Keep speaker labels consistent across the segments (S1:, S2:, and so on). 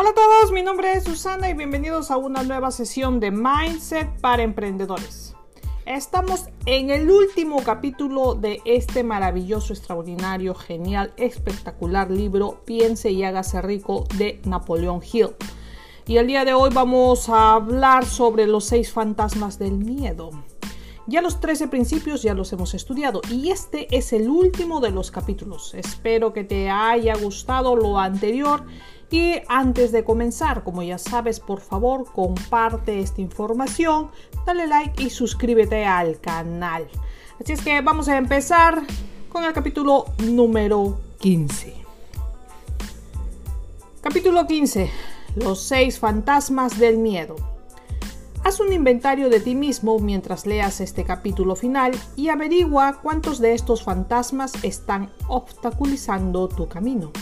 S1: Hola a todos, mi nombre es Susana y bienvenidos a una nueva sesión de Mindset para Emprendedores. Estamos en el último capítulo de este maravilloso, extraordinario, genial, espectacular libro Piense y hágase rico de Napoleón Hill. Y el día de hoy vamos a hablar sobre los seis fantasmas del miedo. Ya los 13 principios ya los hemos estudiado y este es el último de los capítulos. Espero que te haya gustado lo anterior y antes de comenzar, como ya sabes, por favor comparte esta información, dale like y suscríbete al canal. Así es que vamos a empezar con el capítulo número 15. Capítulo 15. Los seis fantasmas del miedo. Haz un inventario de ti mismo mientras leas este capítulo final y averigua cuántos de estos fantasmas están obstaculizando tu camino.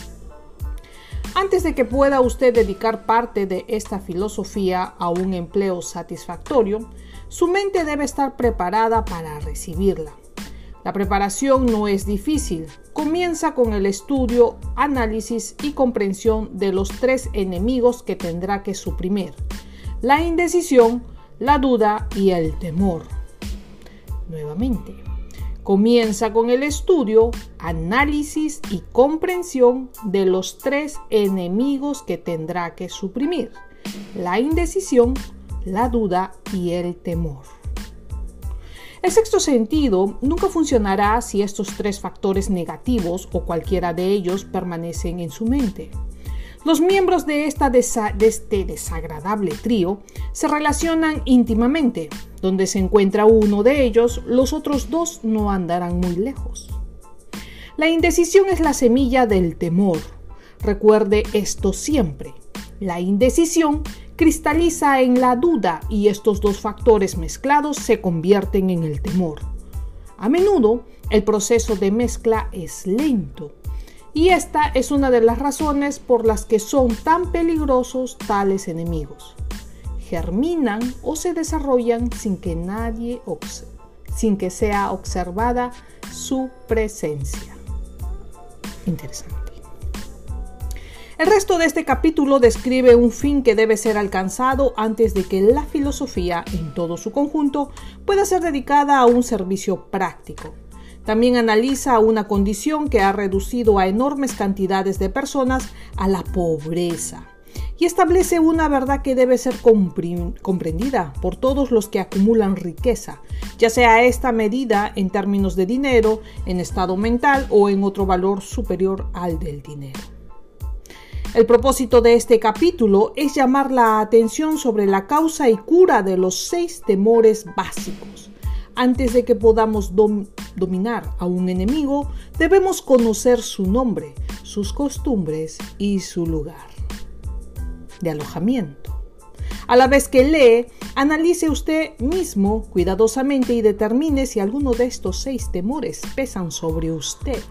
S1: Antes de que pueda usted dedicar parte de esta filosofía a un empleo satisfactorio, su mente debe estar preparada para recibirla. La preparación no es difícil. Comienza con el estudio, análisis y comprensión de los tres enemigos que tendrá que suprimir. La indecisión, la duda y el temor. Nuevamente, Comienza con el estudio, análisis y comprensión de los tres enemigos que tendrá que suprimir, la indecisión, la duda y el temor. El sexto sentido nunca funcionará si estos tres factores negativos o cualquiera de ellos permanecen en su mente. Los miembros de, esta este desagradable trío se relacionan íntimamente. Donde se encuentra uno de ellos, los otros dos no andarán muy lejos. La indecisión es la semilla del temor. Recuerde esto siempre. La indecisión cristaliza en la duda y estos dos factores mezclados se convierten en el temor. A menudo el proceso de mezcla es lento y esta es una de las razones por las que son tan peligrosos tales enemigos. Germinan o se desarrollan sin que nadie sin que sea observada su presencia. Interesante. El resto de este capítulo describe un fin que debe ser alcanzado antes de que la filosofía en todo su conjunto pueda ser dedicada a un servicio práctico. También analiza una condición que ha reducido a enormes cantidades de personas a la pobreza y establece una verdad que debe ser comprendida por todos los que acumulan riqueza, ya sea esta medida en términos de dinero, en estado mental o en otro valor superior al del dinero. El propósito de este capítulo es llamar la atención sobre la causa y cura de los seis temores básicos antes de que podamos dominar a un enemigo, debemos conocer su nombre, sus costumbres y su lugar de alojamiento. A la vez que lee, analice usted mismo cuidadosamente y determine si alguno de estos seis temores pesan sobre usted.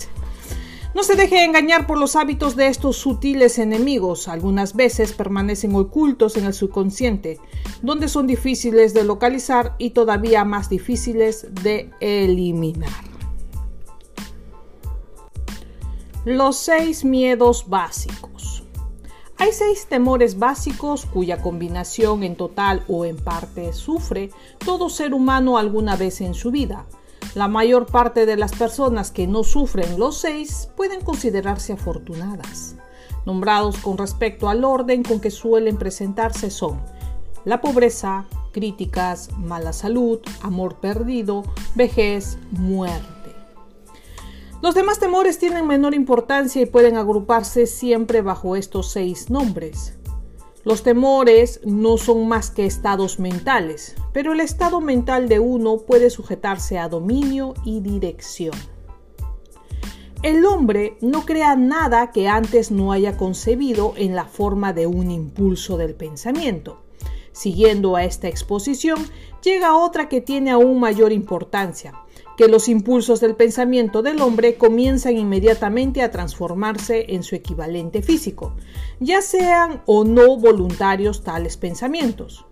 S1: No se deje engañar por los hábitos de estos sutiles enemigos. Algunas veces permanecen ocultos en el subconsciente, donde son difíciles de localizar y todavía más difíciles de eliminar. Los seis miedos básicos. Hay seis temores básicos cuya combinación en total o en parte sufre todo ser humano alguna vez en su vida. La mayor parte de las personas que no sufren los seis pueden considerarse afortunadas. Nombrados con respecto al orden con que suelen presentarse son la pobreza, críticas, mala salud, amor perdido, vejez, muerte. Los demás temores tienen menor importancia y pueden agruparse siempre bajo estos seis nombres. Los temores no son más que estados mentales, pero el estado mental de uno puede sujetarse a dominio y dirección. El hombre no crea nada que antes no haya concebido en la forma de un impulso del pensamiento. Siguiendo a esta exposición, llega otra que tiene aún mayor importancia, que los impulsos del pensamiento del hombre comienzan inmediatamente a transformarse en su equivalente físico, ya sean o no voluntarios tales pensamientos.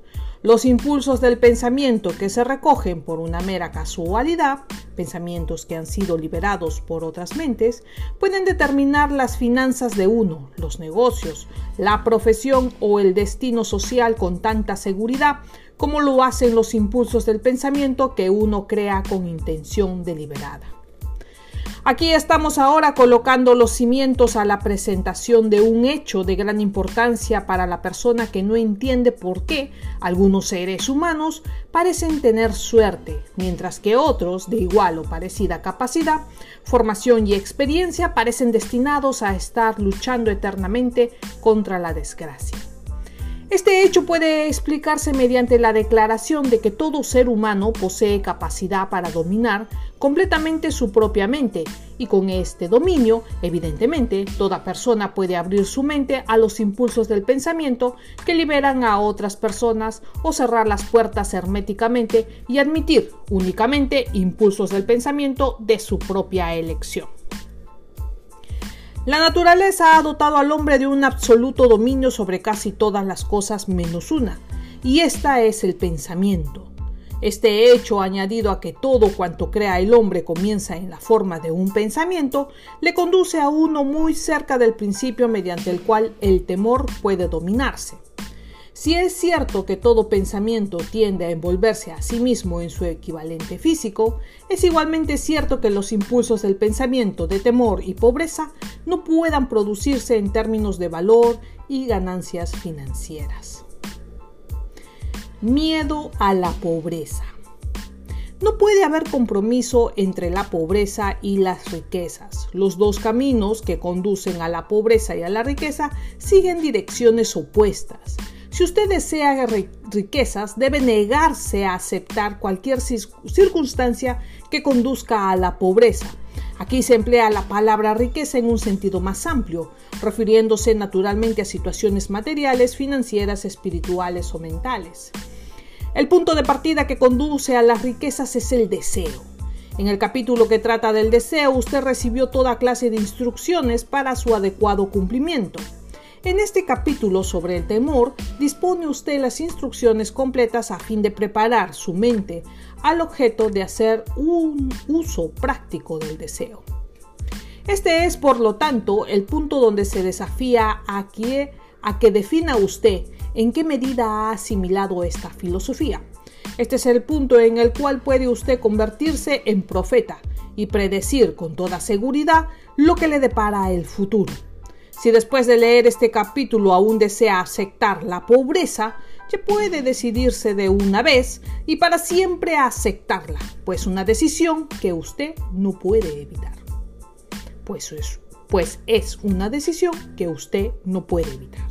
S1: Los impulsos del pensamiento que se recogen por una mera casualidad, pensamientos que han sido liberados por otras mentes, pueden determinar las finanzas de uno, los negocios, la profesión o el destino social con tanta seguridad como lo hacen los impulsos del pensamiento que uno crea con intención deliberada. Aquí estamos ahora colocando los cimientos a la presentación de un hecho de gran importancia para la persona que no entiende por qué algunos seres humanos parecen tener suerte, mientras que otros, de igual o parecida capacidad, formación y experiencia, parecen destinados a estar luchando eternamente contra la desgracia. Este hecho puede explicarse mediante la declaración de que todo ser humano posee capacidad para dominar completamente su propia mente y con este dominio, evidentemente, toda persona puede abrir su mente a los impulsos del pensamiento que liberan a otras personas o cerrar las puertas herméticamente y admitir únicamente impulsos del pensamiento de su propia elección. La naturaleza ha dotado al hombre de un absoluto dominio sobre casi todas las cosas menos una, y esta es el pensamiento. Este hecho, añadido a que todo cuanto crea el hombre comienza en la forma de un pensamiento, le conduce a uno muy cerca del principio mediante el cual el temor puede dominarse. Si es cierto que todo pensamiento tiende a envolverse a sí mismo en su equivalente físico, es igualmente cierto que los impulsos del pensamiento de temor y pobreza no puedan producirse en términos de valor y ganancias financieras. Miedo a la pobreza. No puede haber compromiso entre la pobreza y las riquezas. Los dos caminos que conducen a la pobreza y a la riqueza siguen direcciones opuestas. Si usted desea riquezas, debe negarse a aceptar cualquier circunstancia que conduzca a la pobreza. Aquí se emplea la palabra riqueza en un sentido más amplio, refiriéndose naturalmente a situaciones materiales, financieras, espirituales o mentales. El punto de partida que conduce a las riquezas es el deseo. En el capítulo que trata del deseo, usted recibió toda clase de instrucciones para su adecuado cumplimiento. En este capítulo sobre el temor, dispone usted las instrucciones completas a fin de preparar su mente al objeto de hacer un uso práctico del deseo. Este es, por lo tanto, el punto donde se desafía a que, a que defina usted en qué medida ha asimilado esta filosofía. Este es el punto en el cual puede usted convertirse en profeta y predecir con toda seguridad lo que le depara el futuro. Si después de leer este capítulo aún desea aceptar la pobreza, ya puede decidirse de una vez y para siempre a aceptarla, pues una decisión que usted no puede evitar. Pues es, pues es una decisión que usted no puede evitar.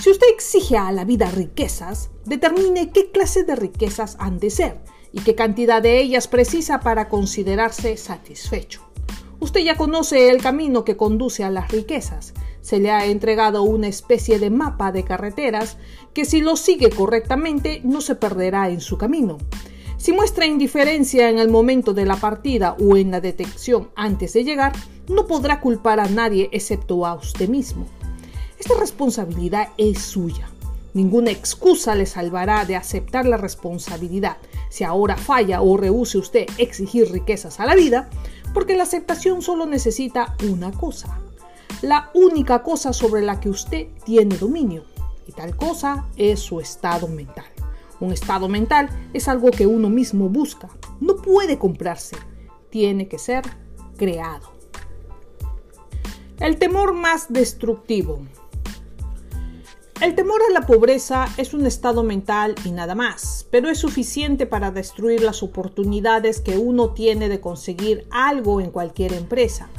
S1: Si usted exige a la vida riquezas, determine qué clase de riquezas han de ser y qué cantidad de ellas precisa para considerarse satisfecho. Usted ya conoce el camino que conduce a las riquezas. Se le ha entregado una especie de mapa de carreteras que si lo sigue correctamente no se perderá en su camino. Si muestra indiferencia en el momento de la partida o en la detección antes de llegar, no podrá culpar a nadie excepto a usted mismo. Esta responsabilidad es suya. Ninguna excusa le salvará de aceptar la responsabilidad. Si ahora falla o rehúse usted exigir riquezas a la vida, porque la aceptación solo necesita una cosa, la única cosa sobre la que usted tiene dominio, y tal cosa es su estado mental. Un estado mental es algo que uno mismo busca, no puede comprarse, tiene que ser creado. El temor más destructivo. El temor a la pobreza es un estado mental y nada más, pero es suficiente para destruir las oportunidades que uno tiene de conseguir algo en cualquier empresa.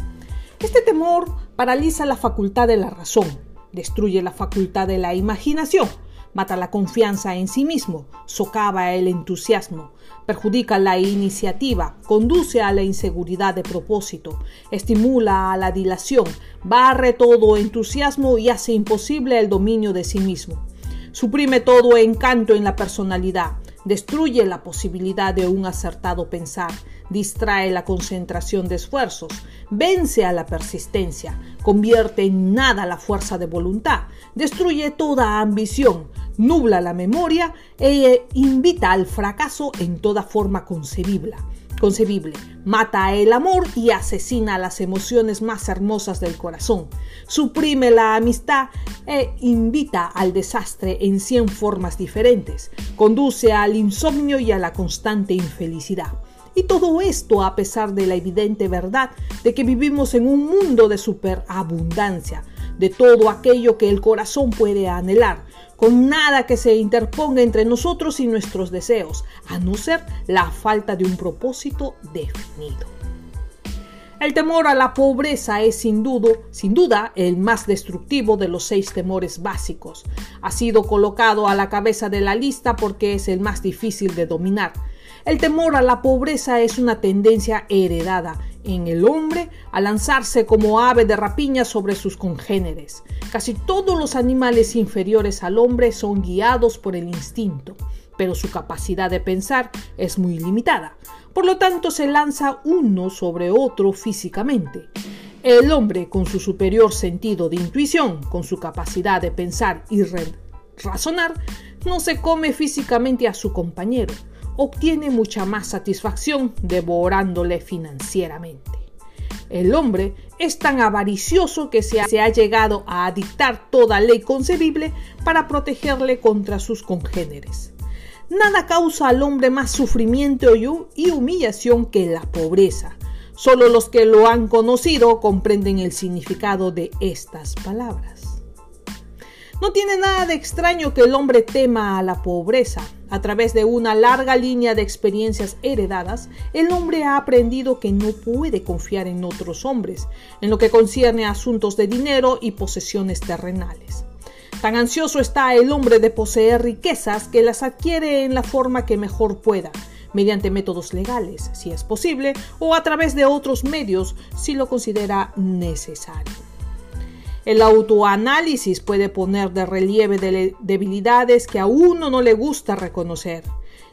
S1: Este temor paraliza la facultad de la razón, destruye la facultad de la imaginación, mata la confianza en sí mismo, socava el entusiasmo, perjudica la iniciativa, conduce a la inseguridad de propósito, estimula a la dilación, barre todo entusiasmo y hace imposible el dominio de sí mismo. Suprime todo encanto en la personalidad, destruye la posibilidad de un acertado pensar, distrae la concentración de esfuerzos, vence a la persistencia, convierte en nada la fuerza de voluntad, destruye toda ambición, nubla la memoria e invita al fracaso en toda forma concebible concebible. Mata el amor y asesina las emociones más hermosas del corazón. Suprime la amistad e invita al desastre en cien formas diferentes. Conduce al insomnio y a la constante infelicidad. Y todo esto a pesar de la evidente verdad de que vivimos en un mundo de superabundancia, de todo aquello que el corazón puede anhelar, con nada que se interponga entre nosotros y nuestros deseos, a no ser la falta de un propósito definido. El temor a la pobreza es sin duda, sin duda el más destructivo de los seis temores básicos. Ha sido colocado a la cabeza de la lista porque es el más difícil de dominar. El temor a la pobreza es una tendencia heredada en el hombre a lanzarse como ave de rapiña sobre sus congéneres. Casi todos los animales inferiores al hombre son guiados por el instinto, pero su capacidad de pensar es muy limitada. Por lo tanto, se lanza uno sobre otro físicamente. El hombre, con su superior sentido de intuición, con su capacidad de pensar y razonar, no se come físicamente a su compañero, obtiene mucha más satisfacción devorándole financieramente. El hombre es tan avaricioso que se ha, llegado a dictar toda ley concebible para protegerle contra sus congéneres. Nada causa al hombre más sufrimiento y humillación que la pobreza. Solo los que lo han conocido comprenden el significado de estas palabras. No tiene nada de extraño que el hombre tema a la pobreza, a través de una larga línea de experiencias heredadas, el hombre ha aprendido que no puede confiar en otros hombres en lo que concierne a asuntos de dinero y posesiones terrenales. Tan ansioso está el hombre de poseer riquezas que las adquiere en la forma que mejor pueda, mediante métodos legales, si es posible, o a través de otros medios, si lo considera necesario. El autoanálisis puede poner de relieve debilidades que a uno no le gusta reconocer.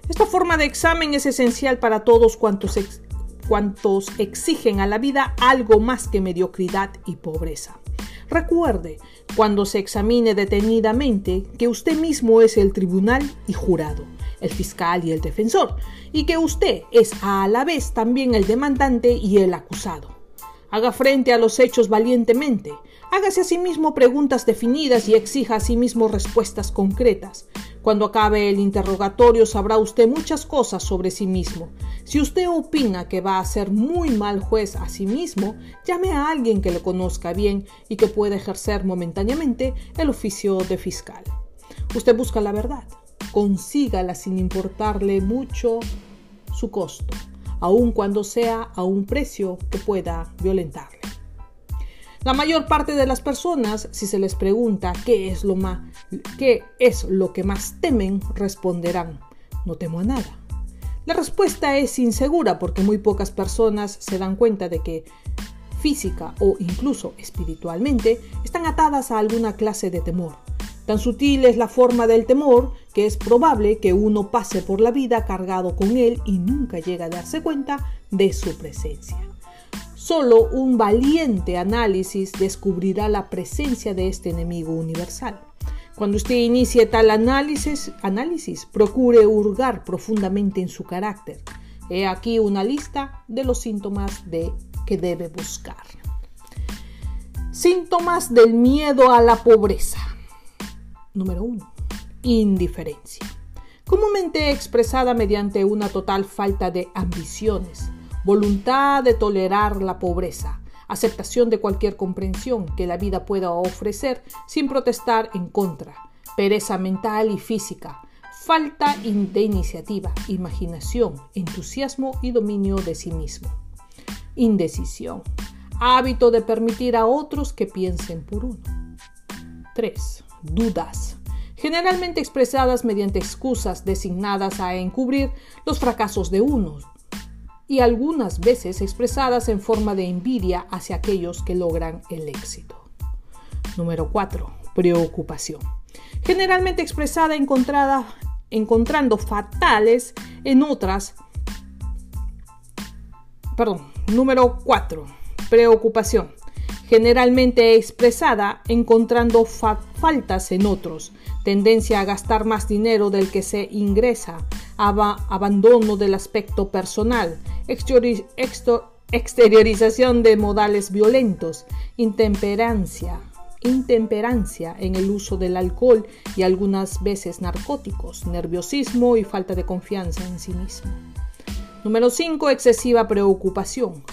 S1: Esta forma de examen es esencial para todos cuantos, cuantos exigen a la vida algo más que mediocridad y pobreza. Recuerde, cuando se examine detenidamente, que usted mismo es el tribunal y jurado, el fiscal y el defensor, y que usted es a la vez también el demandante y el acusado. Haga frente a los hechos valientemente, Hágase a sí mismo preguntas definidas y exija a sí mismo respuestas concretas. Cuando acabe el interrogatorio sabrá usted muchas cosas sobre sí mismo. Si usted opina que va a ser muy mal juez a sí mismo, llame a alguien que le conozca bien y que pueda ejercer momentáneamente el oficio de fiscal. Usted busca la verdad, consígala sin importarle mucho su costo, aun cuando sea a un precio que pueda violentarle. La mayor parte de las personas, si se les pregunta qué es lo, más, qué es lo que más temen, responderán, no temo a nada. La respuesta es insegura porque muy pocas personas se dan cuenta de que física o incluso espiritualmente están atadas a alguna clase de temor. Tan sutil es la forma del temor que es probable que uno pase por la vida cargado con él y nunca llegue a darse cuenta de su presencia. Solo un valiente análisis descubrirá la presencia de este enemigo universal. Cuando usted inicie tal análisis, análisis, procure hurgar profundamente en su carácter. He aquí una lista de los síntomas de que debe buscar. Síntomas del miedo a la pobreza. Número 1. Indiferencia. Comúnmente expresada mediante una total falta de ambiciones, voluntad de tolerar la pobreza, aceptación de cualquier comprensión que la vida pueda ofrecer sin protestar en contra, pereza mental y física, falta de iniciativa, imaginación, entusiasmo y dominio de sí mismo. Indecisión, hábito de permitir a otros que piensen por uno. 3. Dudas, generalmente expresadas mediante excusas designadas a encubrir los fracasos de unos, y algunas veces expresadas en forma de envidia hacia aquellos que logran el éxito. Número 4. Preocupación. Generalmente expresada encontrada, encontrando fatales en otras perdón, número 4. Preocupación. Generalmente expresada encontrando faltas en otros, tendencia a gastar más dinero del que se ingresa, abandono del aspecto personal, exteriorización de modales violentos, intemperancia, intemperancia en el uso del alcohol y algunas veces narcóticos, nerviosismo y falta de confianza en sí mismo. Número 5. Excesiva preocupación.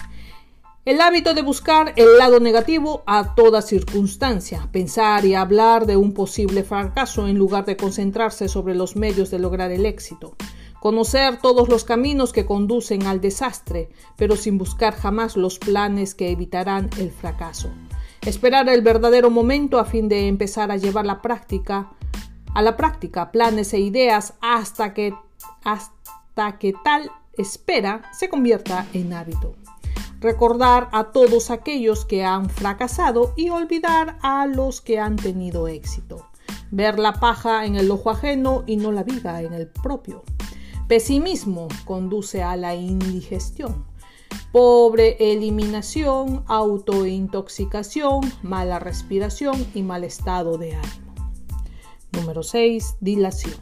S1: El hábito de buscar el lado negativo a toda circunstancia, pensar y hablar de un posible fracaso en lugar de concentrarse sobre los medios de lograr el éxito, conocer todos los caminos que conducen al desastre, pero sin buscar jamás los planes que evitarán el fracaso, esperar el verdadero momento a fin de empezar a llevar la práctica a la práctica planes e ideas hasta que hasta que tal espera se convierta en hábito recordar a todos aquellos que han fracasado y olvidar a los que han tenido éxito. Ver la paja en el ojo ajeno y no la viga en el propio. Pesimismo conduce a la indigestión. Pobre eliminación, autointoxicación, mala respiración y mal estado de ánimo. Número 6. Dilación.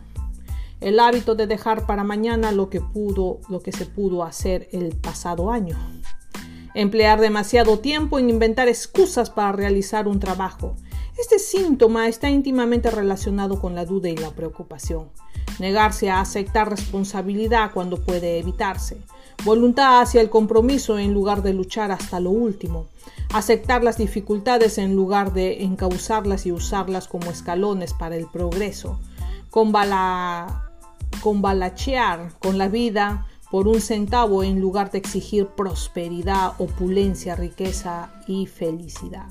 S1: El hábito de dejar para mañana lo que pudo, lo que se pudo hacer el pasado año emplear demasiado tiempo en inventar excusas para realizar un trabajo. Este síntoma está íntimamente relacionado con la duda y la preocupación. Negarse a aceptar responsabilidad cuando puede evitarse. Voluntad hacia el compromiso en lugar de luchar hasta lo último. Aceptar las dificultades en lugar de encauzarlas y usarlas como escalones para el progreso. Combalachear con la vida por un centavo en lugar de exigir prosperidad, opulencia, riqueza y felicidad.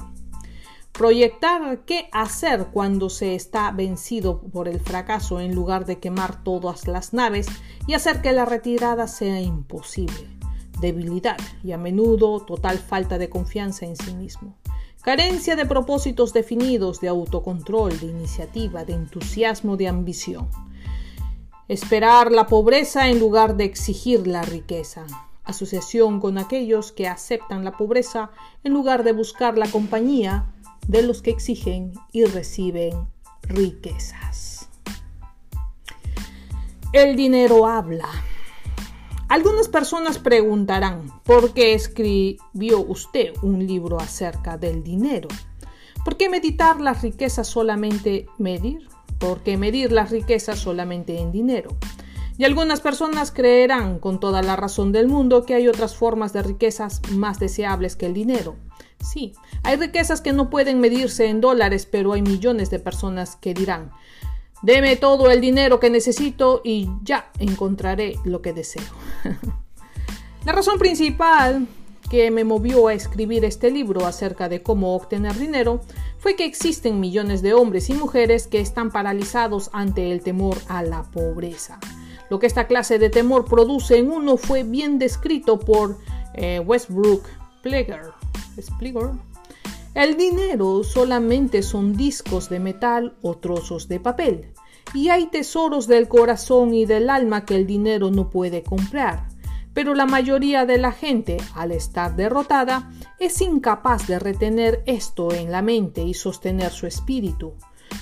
S1: Proyectar qué hacer cuando se está vencido por el fracaso en lugar de quemar todas las naves y hacer que la retirada sea imposible. Debilidad y a menudo total falta de confianza en sí mismo. Carencia de propósitos definidos, de autocontrol, de iniciativa, de entusiasmo, de ambición Esperar la pobreza en lugar de exigir la riqueza. Asociación con aquellos que aceptan la pobreza en lugar de buscar la compañía de los que exigen y reciben riquezas. El dinero habla. Algunas personas preguntarán, ¿por qué escribió usted un libro acerca del dinero? ¿Por qué meditar las riquezas solamente medir? porque medir las riquezas solamente en dinero. Y algunas personas creerán con toda la razón del mundo que hay otras formas de riquezas más deseables que el dinero. Sí, hay riquezas que no pueden medirse en dólares, pero hay millones de personas que dirán, deme todo el dinero que necesito y ya encontraré lo que deseo. la razón principal que me movió a escribir este libro acerca de cómo obtener dinero fue que existen millones de hombres y mujeres que están paralizados ante el temor a la pobreza. Lo que esta clase de temor produce en uno fue bien descrito por eh, Westbrook Pleger. El dinero solamente son discos de metal o trozos de papel, y hay tesoros del corazón y del alma que el dinero no puede comprar pero la mayoría de la gente, al estar derrotada, es incapaz de retener esto en la mente y sostener su espíritu.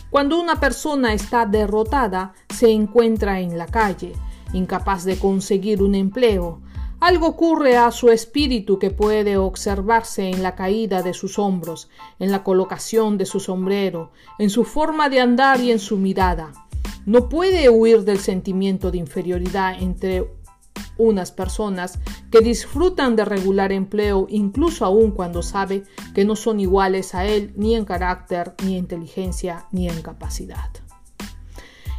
S1: Cuando una persona está derrotada, se encuentra en la calle, incapaz de conseguir un empleo. Algo ocurre a su espíritu que puede observarse en la caída de sus hombros, en la colocación de su sombrero, en su forma de andar y en su mirada. No puede huir del sentimiento de inferioridad entre unas personas que disfrutan de regular empleo incluso aun cuando sabe que no son iguales a él ni en carácter, ni en inteligencia, ni en capacidad.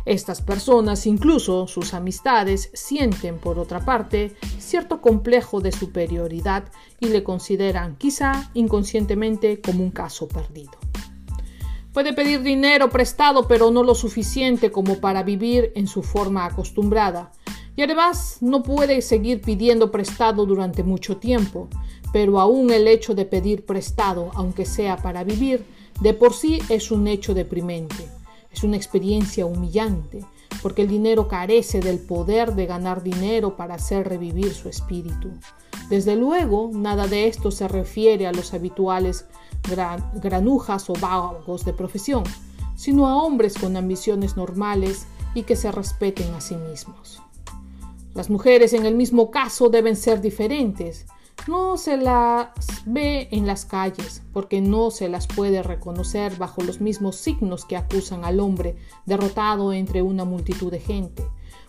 S1: Estas personas, incluso sus amistades, sienten, por otra parte, cierto complejo de superioridad y le consideran, quizá inconscientemente, como un caso perdido. Puede pedir dinero prestado, pero no lo suficiente como para vivir en su forma acostumbrada, y además no puede seguir pidiendo prestado durante mucho tiempo, pero aún el hecho de pedir prestado, aunque sea para vivir, de por sí es un hecho deprimente, es una experiencia humillante, porque el dinero carece del poder de ganar dinero para hacer revivir su espíritu. Desde luego, nada de esto se refiere a los habituales granujas o vagos de profesión, sino a hombres con ambiciones normales y que se respeten a sí mismos. Las mujeres en el mismo caso deben ser diferentes. No se las ve en las calles porque no se las puede reconocer bajo los mismos signos que acusan al hombre derrotado entre una multitud de gente.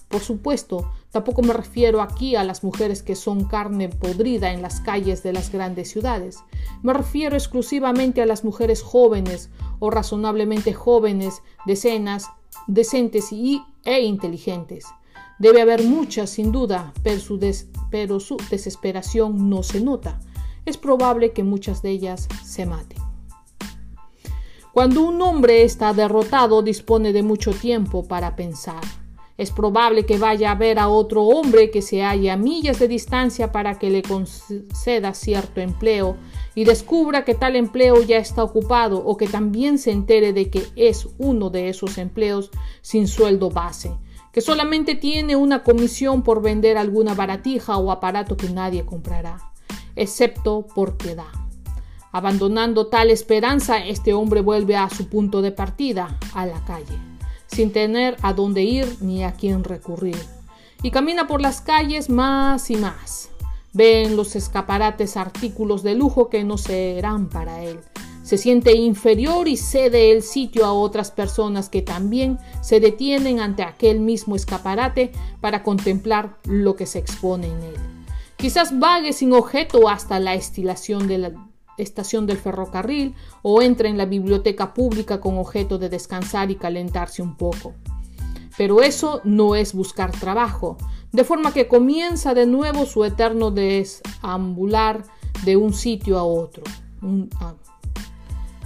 S1: Por supuesto, tampoco me refiero aquí a las mujeres que son carne podrida en las calles de las grandes ciudades. Me refiero exclusivamente a las mujeres jóvenes o razonablemente jóvenes, decenas, decentes y, e inteligentes. Debe haber muchas, sin duda, pero su, pero su desesperación no se nota. Es probable que muchas de ellas se maten. Cuando un hombre está derrotado, dispone de mucho tiempo para pensar. Es probable que vaya a ver a otro hombre que se halle a millas de distancia para que le conceda cierto empleo y descubra que tal empleo ya está ocupado o que también se entere de que es uno de esos empleos sin sueldo base, que solamente tiene una comisión por vender alguna baratija o aparato que nadie comprará, excepto porque da. Abandonando tal esperanza, este hombre vuelve a su punto de partida, a la calle sin tener a dónde ir ni a quién recurrir. Y camina por las calles más y más. Ve en los escaparates artículos de lujo que no serán para él. Se siente inferior y cede el sitio a otras personas que también se detienen ante aquel mismo escaparate para contemplar lo que se expone en él. Quizás vague sin objeto hasta la estación del ferrocarril o entra en la biblioteca pública con objeto de descansar y calentarse un poco. Pero eso no es buscar trabajo, de forma que comienza de nuevo su eterno deambular de un sitio a otro, ah,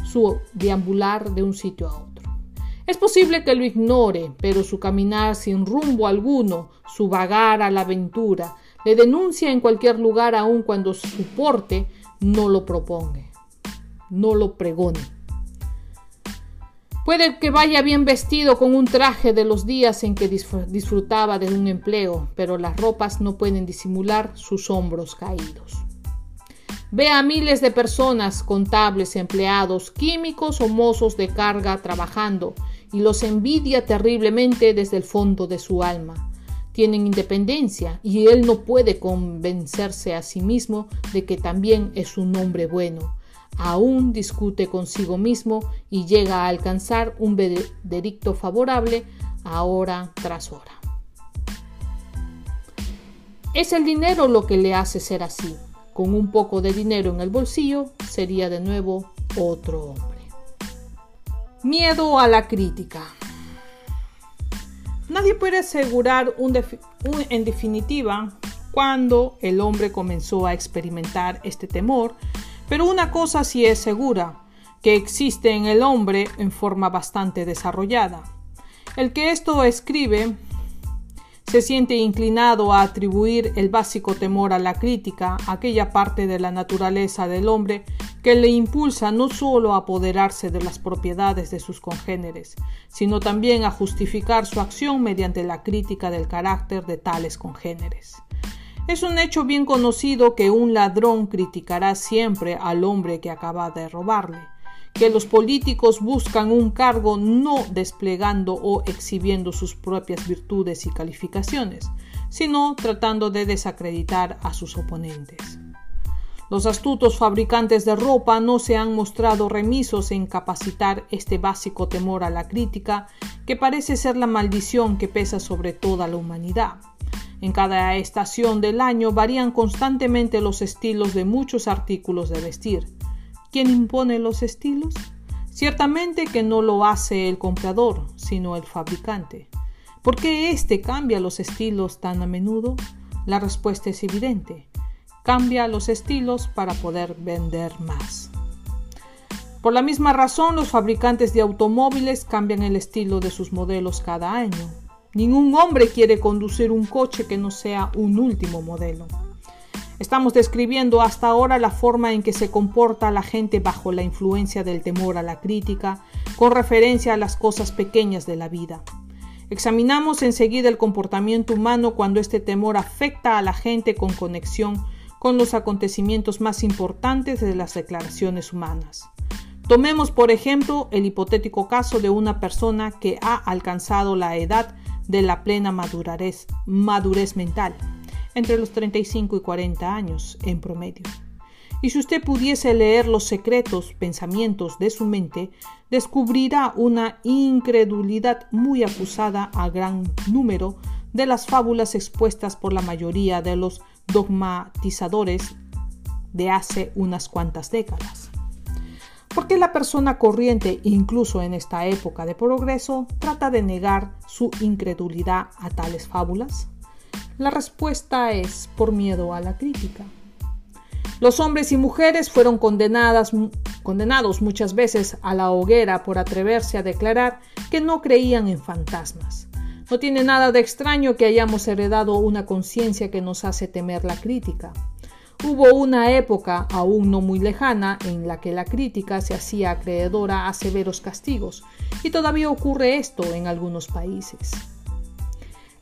S1: su deambular de un sitio a otro. Es posible que lo ignore, pero su caminar sin rumbo alguno, su vagar a la aventura, le denuncia en cualquier lugar aun cuando su porte no lo proponga, no lo pregone. Puede que vaya bien vestido con un traje de los días en que disfrutaba de un empleo, pero las ropas no pueden disimular sus hombros caídos. Ve a miles de personas, contables, empleados, químicos o mozos de carga trabajando y los envidia terriblemente desde el fondo de su alma tienen independencia y él no puede convencerse a sí mismo de que también es un hombre bueno. Aún discute consigo mismo y llega a alcanzar un veredicto favorable a hora tras hora. Es el dinero lo que le hace ser así. Con un poco de dinero en el bolsillo sería de nuevo otro hombre. Miedo a la crítica. Nadie puede asegurar en definitiva cuándo el hombre comenzó a experimentar este temor, pero una cosa sí es segura, que existe en el hombre en forma bastante desarrollada. El que esto escribe se siente inclinado a atribuir el básico temor a la crítica, aquella parte de la naturaleza del hombre que le impulsa no solo a apoderarse de las propiedades de sus congéneres, sino también a justificar su acción mediante la crítica del carácter de tales congéneres. Es un hecho bien conocido que un ladrón criticará siempre al hombre que acaba de robarle, que los políticos buscan un cargo no desplegando o exhibiendo sus propias virtudes y calificaciones, sino tratando de desacreditar a sus oponentes. Los astutos fabricantes de ropa no se han mostrado remisos en capacitar este básico temor a la crítica, que parece ser la maldición que pesa sobre toda la humanidad. En cada estación del año varían constantemente los estilos de muchos artículos de vestir. ¿Quién impone los estilos? Ciertamente que no lo hace el comprador, sino el fabricante. ¿Por qué éste cambia los estilos tan a menudo? La respuesta es evidente cambia los estilos para poder vender más. Por la misma razón, los fabricantes de automóviles cambian el estilo de sus modelos cada año. Ningún hombre quiere conducir un coche que no sea un último modelo. Estamos describiendo hasta ahora la forma en que se comporta la gente bajo la influencia del temor a la crítica con referencia a las cosas pequeñas de la vida. Examinamos enseguida el comportamiento humano cuando este temor afecta a la gente con conexión con los acontecimientos más importantes de las declaraciones humanas. Tomemos, por ejemplo, el hipotético caso de una persona que ha alcanzado la edad de la plena madurez, madurez mental, entre los 35 y 40 años en promedio. Y si usted pudiese leer los secretos pensamientos de su mente, descubrirá una incredulidad muy acusada a gran número de las fábulas expuestas por la mayoría de los dogmatizadores de hace unas cuantas décadas. ¿Por qué la persona corriente, incluso en esta época de progreso, trata de negar su incredulidad a tales fábulas? La respuesta es por miedo a la crítica. Los hombres y mujeres fueron condenados muchas veces a la hoguera por atreverse a declarar que no creían en fantasmas. No tiene nada de extraño que hayamos heredado una conciencia que nos hace temer la crítica. Hubo una época, aún no muy lejana, en la que la crítica se hacía acreedora a severos castigos, y todavía ocurre esto en algunos países.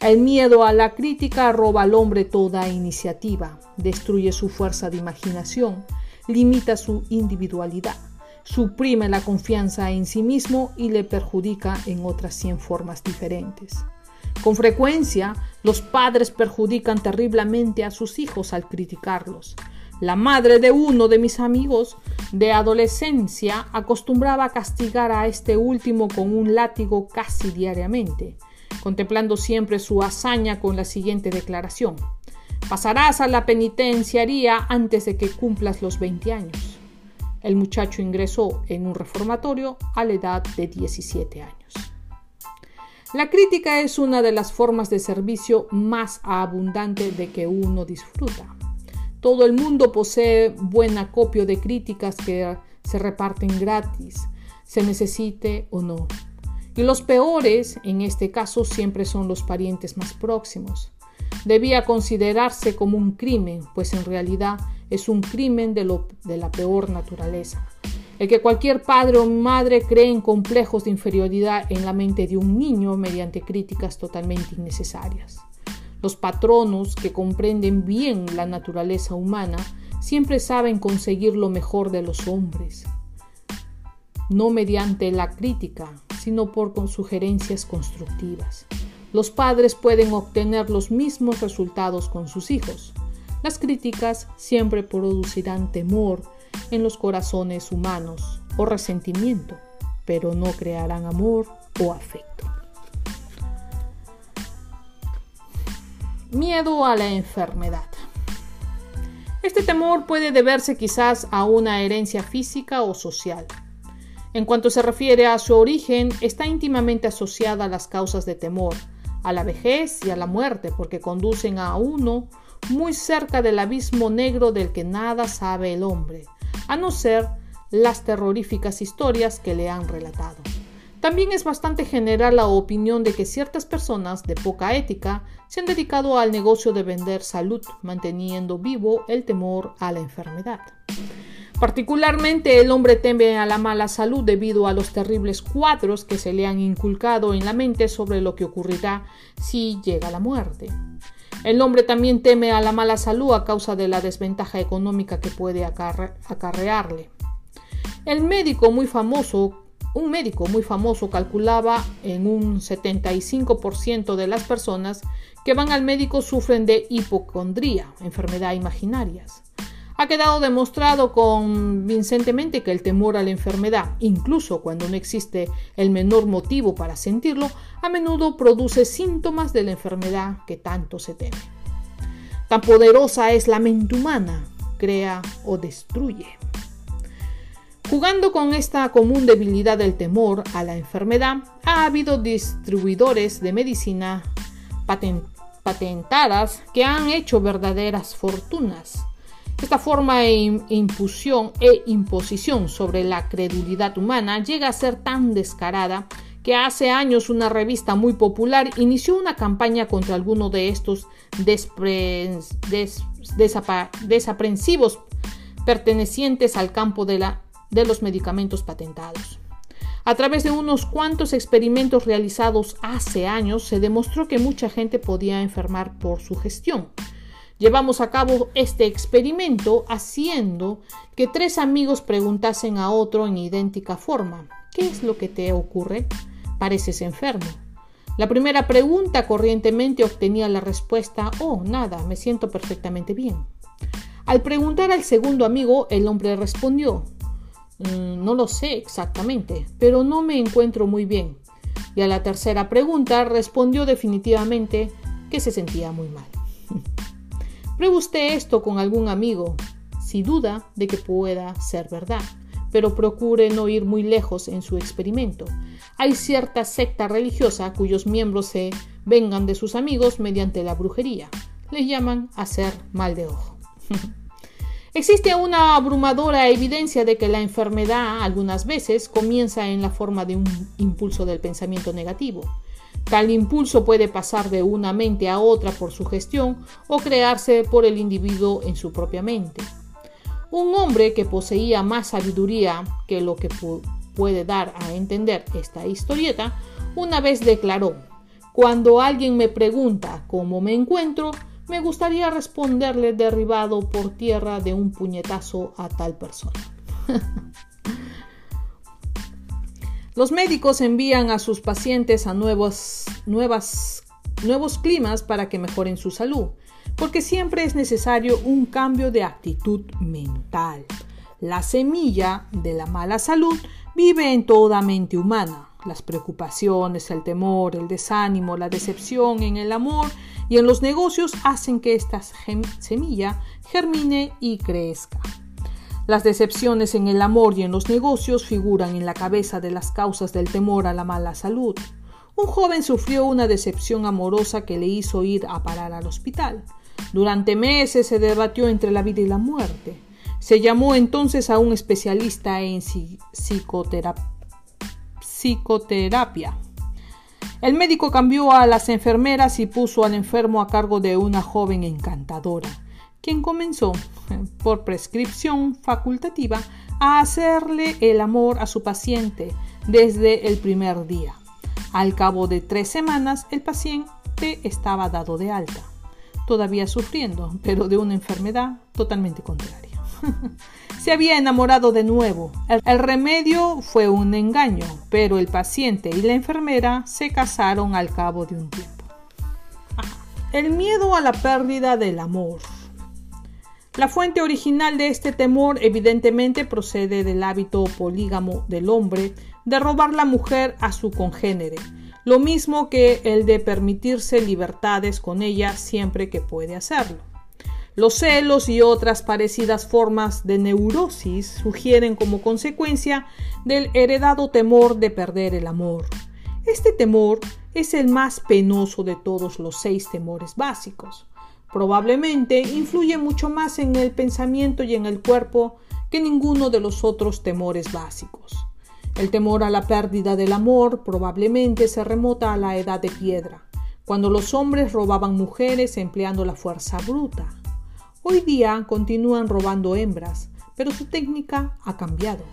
S1: El miedo a la crítica roba al hombre toda iniciativa, destruye su fuerza de imaginación, limita su individualidad, suprime la confianza en sí mismo y le perjudica en otras cien formas diferentes. Con frecuencia, los padres perjudican terriblemente a sus hijos al criticarlos. La madre de uno de mis amigos de adolescencia acostumbraba a castigar a este último con un látigo casi diariamente, contemplando siempre su hazaña con la siguiente declaración. Pasarás a la penitenciaría antes de que cumplas los 20 años. El muchacho ingresó en un reformatorio a la edad de 17 años. La crítica es una de las formas de servicio más abundante de que uno disfruta. Todo el mundo posee buen acopio de críticas que se reparten gratis, se necesite o no. Y los peores, en este caso, siempre son los parientes más próximos. Debía considerarse como un crimen, pues en realidad es un crimen de, lo, de la peor naturaleza el que cualquier padre o madre cree en complejos de inferioridad en la mente de un niño mediante críticas totalmente innecesarias. Los patronos que comprenden bien la naturaleza humana siempre saben conseguir lo mejor de los hombres, no mediante la crítica, sino por sugerencias constructivas. Los padres pueden obtener los mismos resultados con sus hijos. Las críticas siempre producirán temor, en los corazones humanos o resentimiento, pero no crearán amor o afecto. Miedo a la enfermedad. Este temor puede deberse quizás a una herencia física o social. En cuanto se refiere a su origen, está íntimamente asociada a las causas de temor, a la vejez y a la muerte, porque conducen a uno muy cerca del abismo negro del que nada sabe el hombre, a no ser las terroríficas historias que le han relatado. También es bastante general la opinión de que ciertas personas de poca ética se han dedicado al negocio de vender salud, manteniendo vivo el temor a la enfermedad. Particularmente el hombre teme a la mala salud debido a los terribles cuadros que se le han inculcado en la mente sobre lo que ocurrirá si llega la muerte. El hombre también teme a la mala salud a causa de la desventaja económica que puede acarrearle. El médico muy famoso, un médico muy famoso calculaba en un 75% de las personas que van al médico sufren de hipocondría, enfermedad imaginarias. Ha quedado demostrado convincentemente que el temor a la enfermedad, incluso cuando no existe el menor motivo para sentirlo, a menudo produce síntomas de la enfermedad que tanto se teme. Tan poderosa es la mente humana, crea o destruye. Jugando con esta común debilidad del temor a la enfermedad, ha habido distribuidores de medicina patentadas que han hecho verdaderas fortunas esta forma de impusión e imposición sobre la credulidad humana llega a ser tan descarada que hace años una revista muy popular inició una campaña contra alguno de estos desaprensivos pertenecientes al campo de, de los medicamentos patentados. A través de unos cuantos experimentos realizados hace años se demostró que mucha gente podía enfermar por su gestión Llevamos a cabo este experimento haciendo que tres amigos preguntasen a otro en idéntica forma, ¿qué es lo que te ocurre? Pareces enfermo. La primera pregunta corrientemente obtenía la respuesta, oh, nada, me siento perfectamente bien. Al preguntar al segundo amigo, el hombre respondió, mm, no lo sé exactamente, pero no me encuentro muy bien. Y a la tercera pregunta respondió definitivamente que se sentía muy mal. Pruebe usted esto con algún amigo, si duda de que pueda ser verdad, pero procure no ir muy lejos en su experimento. Hay cierta secta religiosa cuyos miembros se vengan de sus amigos mediante la brujería. Le llaman hacer mal de ojo. Existe una abrumadora evidencia de que la enfermedad algunas veces comienza en la forma de un impulso del pensamiento negativo. Tal impulso puede pasar de una mente a otra por su gestión o crearse por el individuo en su propia mente. Un hombre que poseía más sabiduría que lo que puede dar a entender esta historieta, una vez declaró, cuando alguien me pregunta cómo me encuentro, me gustaría responderle derribado por tierra de un puñetazo a tal persona. Los médicos envían a sus pacientes a nuevos, nuevas, nuevos climas para que mejoren su salud, porque siempre es necesario un cambio de actitud mental. La semilla de la mala salud vive en toda mente humana. Las preocupaciones, el temor, el desánimo, la decepción en el amor y en los negocios hacen que esta semilla germine y crezca. Las decepciones en el amor y en los negocios figuran en la cabeza de las causas del temor a la mala salud. Un joven sufrió una decepción amorosa que le hizo ir a parar al hospital. Durante meses se debatió entre la vida y la muerte. Se llamó entonces a un especialista en psicoterapia. El médico cambió a las enfermeras y puso al enfermo a cargo de una joven encantadora quien comenzó, por prescripción facultativa, a hacerle el amor a su paciente desde el primer día. Al cabo de tres semanas, el paciente estaba dado de alta, todavía sufriendo, pero de una enfermedad totalmente contraria. Se había enamorado de nuevo. El, remedio fue un engaño, pero el paciente y la enfermera se casaron al cabo de un tiempo. El miedo a la pérdida del amor. La fuente original de este temor evidentemente procede del hábito polígamo del hombre de robar la mujer a su congénere, lo mismo que el de permitirse libertades con ella siempre que puede hacerlo. Los celos y otras parecidas formas de neurosis sugieren como consecuencia del heredado temor de perder el amor. Este temor es el más penoso de todos los seis temores básicos. Probablemente influye mucho más en el pensamiento y en el cuerpo que ninguno de los otros temores básicos. El temor a la pérdida del amor probablemente se remota a la edad de piedra, cuando los hombres robaban mujeres empleando la fuerza bruta. Hoy día continúan robando hembras, pero su técnica ha cambiado.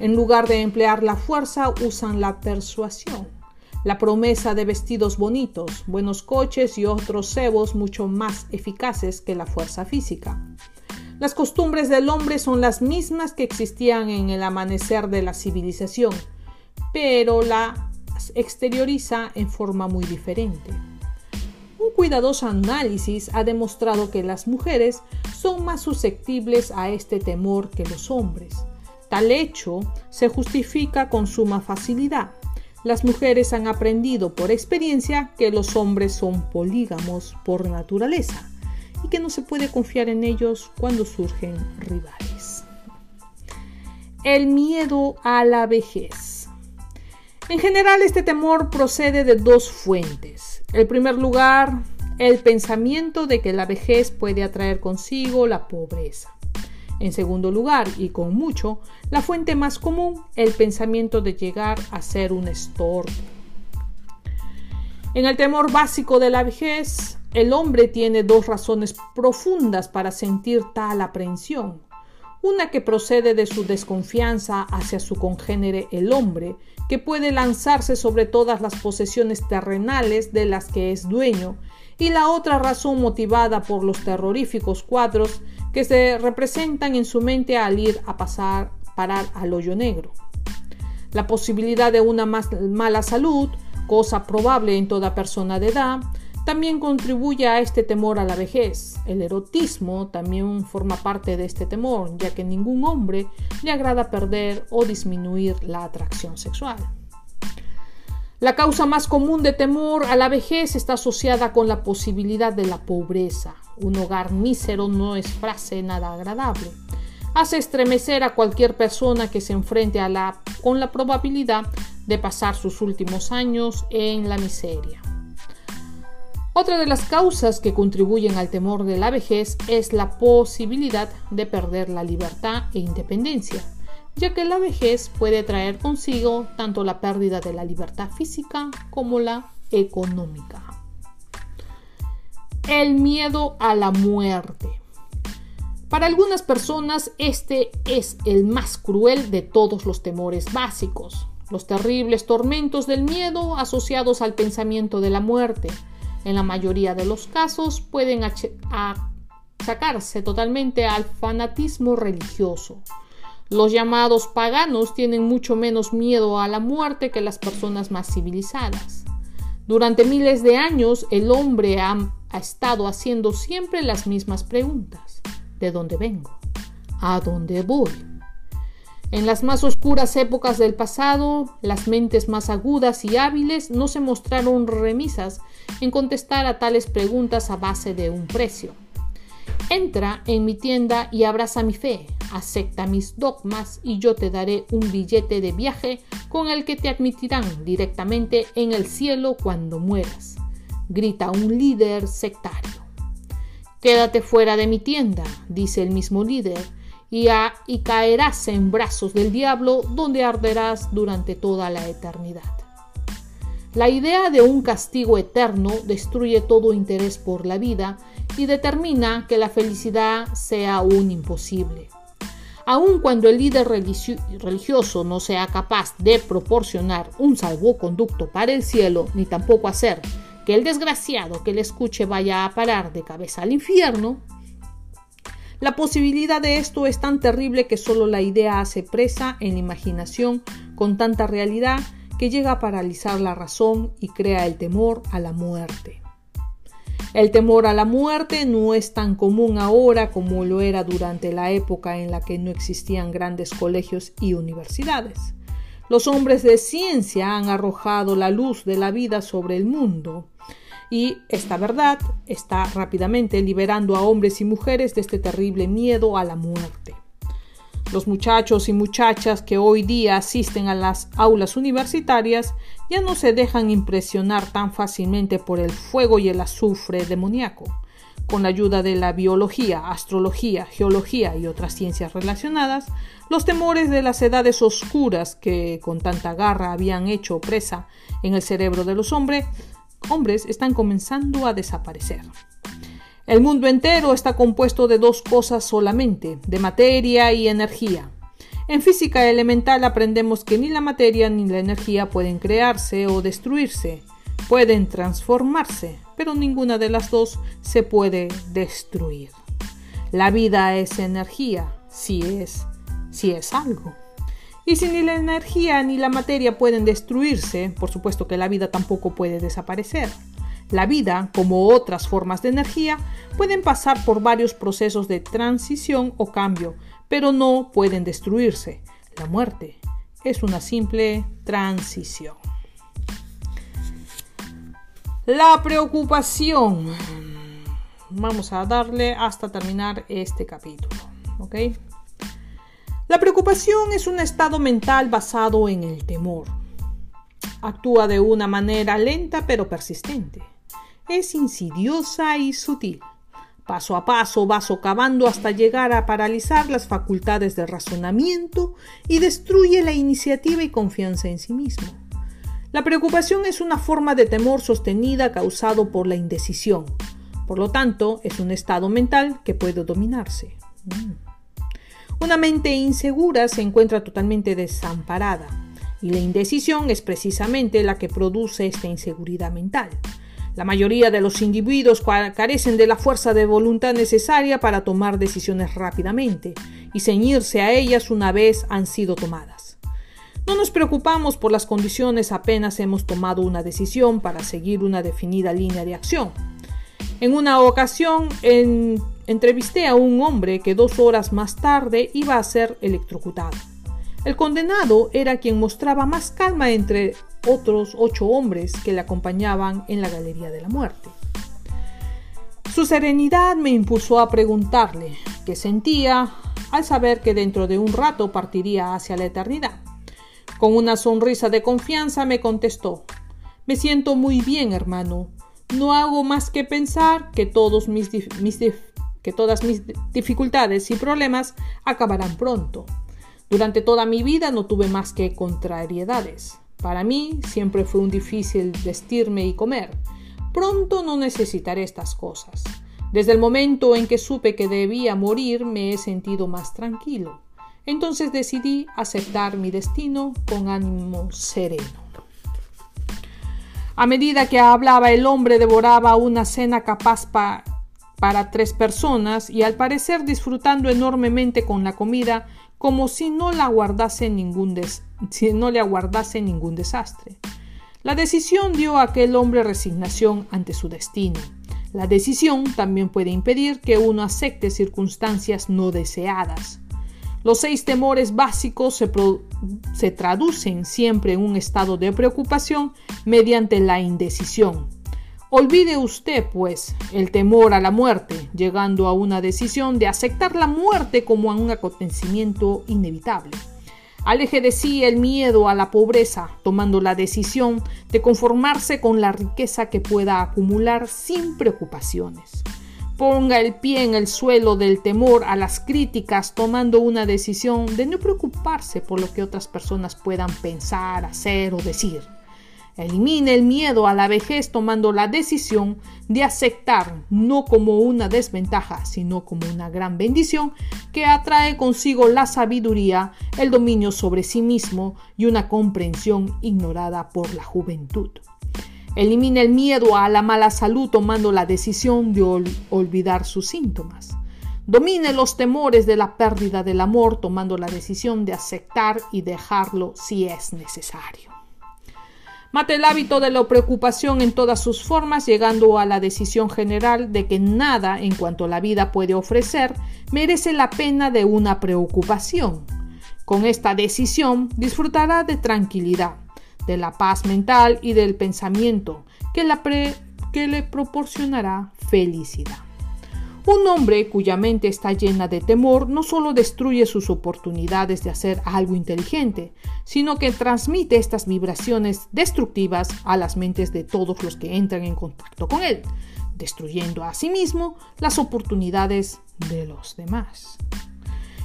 S1: En lugar de emplear la fuerza, usan la persuasión la promesa de vestidos bonitos, buenos coches y otros cebos mucho más eficaces que la fuerza física. Las costumbres del hombre son las mismas que existían en el amanecer de la civilización, pero las exterioriza en forma muy diferente. Un cuidadoso análisis ha demostrado que las mujeres son más susceptibles a este temor que los hombres. Tal hecho se justifica con suma facilidad las mujeres han aprendido por experiencia que los hombres son polígamos por naturaleza y que no se puede confiar en ellos cuando surgen rivales. El miedo a la vejez. En general este temor procede de dos fuentes. En primer lugar, el pensamiento de que la vejez puede atraer consigo la pobreza. En segundo lugar, y con mucho, la fuente más común, el pensamiento de llegar a ser un estorbo. En el temor básico de la vejez, el hombre tiene dos razones profundas para sentir tal aprehensión. Una que procede de su desconfianza hacia su congénere el hombre, que puede lanzarse sobre todas las posesiones terrenales de las que es dueño y la otra razón motivada por los terroríficos cuadros que se representan en su mente al ir a pasar parar al hoyo negro. La posibilidad de una más mala salud, cosa probable en toda persona de edad, también contribuye a este temor a la vejez. El erotismo también forma parte de este temor, ya que ningún hombre le agrada perder o disminuir la atracción sexual. La causa más común de temor a la vejez está asociada con la posibilidad de la pobreza. Un hogar mísero no es frase nada agradable. Hace estremecer a cualquier persona que se enfrente a la, con la probabilidad de pasar sus últimos años en la miseria. Otra de las causas que contribuyen al temor de la vejez es la posibilidad de perder la libertad e independencia ya que la vejez puede traer consigo tanto la pérdida de la libertad física como la económica. El miedo a la muerte. Para algunas personas este es el más cruel de todos los temores básicos, los terribles tormentos del miedo asociados al pensamiento de la muerte. En la mayoría de los casos pueden achacarse totalmente al fanatismo religioso los llamados paganos tienen mucho menos miedo a la muerte que las personas más civilizadas. Durante miles de años el hombre ha, estado haciendo siempre las mismas preguntas. ¿De dónde vengo? ¿A dónde voy? En las más oscuras épocas del pasado, las mentes más agudas y hábiles no se mostraron remisas en contestar a tales preguntas a base de un precio. Entra en mi tienda y abraza mi fe, acepta mis dogmas y yo te daré un billete de viaje con el que te admitirán directamente en el cielo cuando mueras, grita un líder sectario. Quédate fuera de mi tienda, dice el mismo líder, y, caerás en brazos del diablo donde arderás durante toda la eternidad. La idea de un castigo eterno destruye todo interés por la vida y determina que la felicidad sea un imposible. Aun cuando el líder religioso no sea capaz de proporcionar un salvoconducto para el cielo, ni tampoco hacer que el desgraciado que le escuche vaya a parar de cabeza al infierno, la posibilidad de esto es tan terrible que solo la idea hace presa en la imaginación con tanta realidad que llega a paralizar la razón y crea el temor a la muerte. El temor a la muerte no es tan común ahora como lo era durante la época en la que no existían grandes colegios y universidades. Los hombres de ciencia han arrojado la luz de la vida sobre el mundo y esta verdad está rápidamente liberando a hombres y mujeres de este terrible miedo a la muerte. Los muchachos y muchachas que hoy día asisten a las aulas universitarias ya no se dejan impresionar tan fácilmente por el fuego y el azufre demoníaco. Con la ayuda de la biología, astrología, geología y otras ciencias relacionadas, los temores de las edades oscuras que con tanta garra habían hecho presa en el cerebro de los hombres, hombres están comenzando a desaparecer. El mundo entero está compuesto de dos cosas solamente, de materia y energía. En física elemental aprendemos que ni la materia ni la energía pueden crearse o destruirse, pueden transformarse, pero ninguna de las dos se puede destruir. La vida es energía, si es, si es algo. Y si ni la energía ni la materia pueden destruirse, por supuesto que la vida tampoco puede desaparecer. La vida, como otras formas de energía, pueden pasar por varios procesos de transición o cambio, pero no pueden destruirse. La muerte es una simple transición. La preocupación. Vamos a darle hasta terminar este capítulo. La preocupación es un estado mental basado en el temor. Actúa de una manera lenta pero persistente es insidiosa y sutil. Paso a paso va socavando hasta llegar a paralizar las facultades de razonamiento y destruye la iniciativa y confianza en sí mismo. La preocupación es una forma de temor sostenida causado por la indecisión. Por lo tanto, es un estado mental que puede dominarse. Mm. Una mente insegura se encuentra totalmente desamparada y la indecisión es precisamente la que produce esta inseguridad mental. La mayoría de los individuos carecen de la fuerza de voluntad necesaria para tomar decisiones rápidamente y ceñirse a ellas una vez han sido tomadas. No nos preocupamos por las condiciones apenas hemos tomado una decisión para seguir una definida línea de acción. En una ocasión entrevisté a un hombre que dos horas más tarde iba a ser electrocutado. El condenado era quien mostraba más calma entre otros ocho hombres que le acompañaban en la Galería de la Muerte. Su serenidad me impulsó a preguntarle qué sentía al saber que dentro de un rato partiría hacia la eternidad. Con una sonrisa de confianza me contestó Me siento muy bien, hermano. No hago más que pensar que, todas mis dificultades y problemas acabarán pronto. Durante toda mi vida no tuve más que contrariedades. Para mí siempre fue un difícil vestirme y comer. Pronto no necesitaré estas cosas. Desde el momento en que supe que debía morir me he sentido más tranquilo. Entonces decidí aceptar mi destino con ánimo sereno. A medida que hablaba el hombre devoraba una cena capaz para tres personas y al parecer disfrutando enormemente con la comida como si no, la guardase ningún si no le aguardase ningún desastre. La decisión dio a aquel hombre resignación ante su destino. La decisión también puede impedir que uno acepte circunstancias no deseadas. Los seis temores básicos se, se, traducen siempre en un estado de preocupación mediante la indecisión. Olvide usted, pues, el temor a la muerte, llegando a una decisión de aceptar la muerte como un acontecimiento inevitable. Aleje de sí el miedo a la pobreza, tomando la decisión de conformarse con la riqueza que pueda acumular sin preocupaciones. Ponga el pie en el suelo del temor a las críticas, tomando una decisión de no preocuparse por lo que otras personas puedan pensar, hacer o decir. Elimine el miedo a la vejez tomando la decisión de aceptar no como una desventaja, sino como una gran bendición que atrae consigo la sabiduría, el dominio sobre sí mismo y una comprensión ignorada por la juventud. Elimine el miedo a la mala salud tomando la decisión de olvidar sus síntomas. Domine los temores de la pérdida del amor tomando la decisión de aceptar y dejarlo si es necesario. Mate el hábito de la preocupación en todas sus formas, llegando a la decisión general de que nada en cuanto la vida puede ofrecer merece la pena de una preocupación. Con esta decisión disfrutará de tranquilidad, de la paz mental y del pensamiento que, que le proporcionará felicidad. Un hombre cuya mente está llena de temor no solo destruye sus oportunidades de hacer algo inteligente, sino que transmite estas vibraciones destructivas a las mentes de todos los que entran en contacto con él, destruyendo a sí mismo las oportunidades de los demás.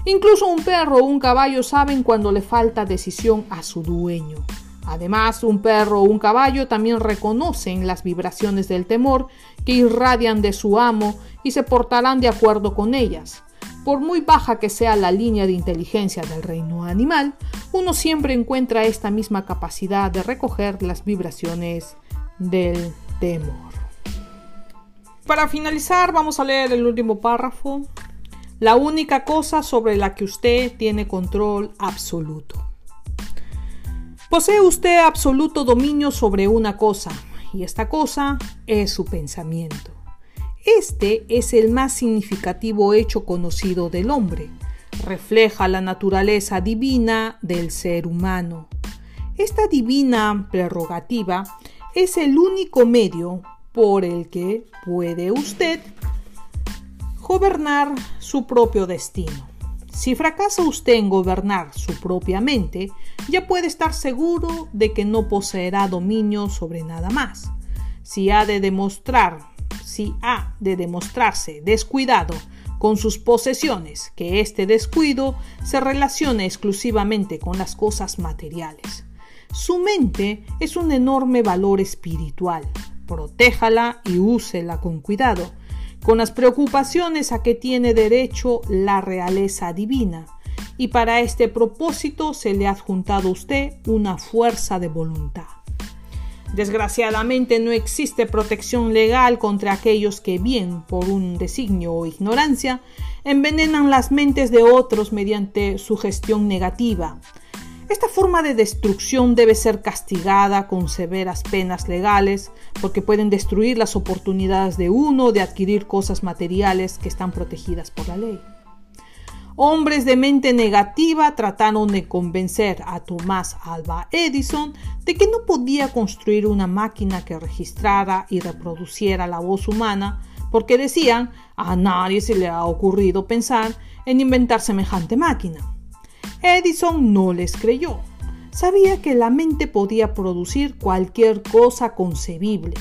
S1: Incluso un perro o un caballo saben cuando le falta decisión a su dueño. Además, un perro o un caballo también reconocen las vibraciones del temor que irradian de su amo y se portarán de acuerdo con ellas. Por muy baja que sea la línea de inteligencia del reino animal, uno siempre encuentra esta misma capacidad de recoger las vibraciones del temor. Para finalizar, vamos a leer el último párrafo. La única cosa sobre la que usted tiene control absoluto. Posee usted absoluto dominio sobre una cosa, y esta cosa es su pensamiento. Este es el más significativo hecho conocido del hombre. Refleja la naturaleza divina del ser humano. Esta divina prerrogativa es el único medio por el que puede usted gobernar su propio destino. Si fracasa usted en gobernar su propia mente, ya puede estar seguro de que no poseerá dominio sobre nada más. Si ha de demostrar si ha de demostrarse descuidado con sus posesiones, que este descuido se relacione exclusivamente con las cosas materiales. Su mente es un enorme valor espiritual. Protéjala y úsela con cuidado, con las preocupaciones a que tiene derecho la realeza divina, y para este propósito se le ha adjuntado a usted una fuerza de voluntad. Desgraciadamente no existe protección legal contra aquellos que, bien por un designio o ignorancia, envenenan las mentes de otros mediante su gestión negativa. Esta forma de destrucción debe ser castigada con severas penas legales porque pueden destruir las oportunidades de uno de adquirir cosas materiales que están protegidas por la ley. Hombres de mente negativa trataron de convencer a Thomas Alva Edison de que no podía construir una máquina que registrara y reproduciera la voz humana porque decían a nadie se le ha ocurrido pensar en inventar semejante máquina. Edison no les creyó. Sabía que la mente podía producir cualquier cosa concebible,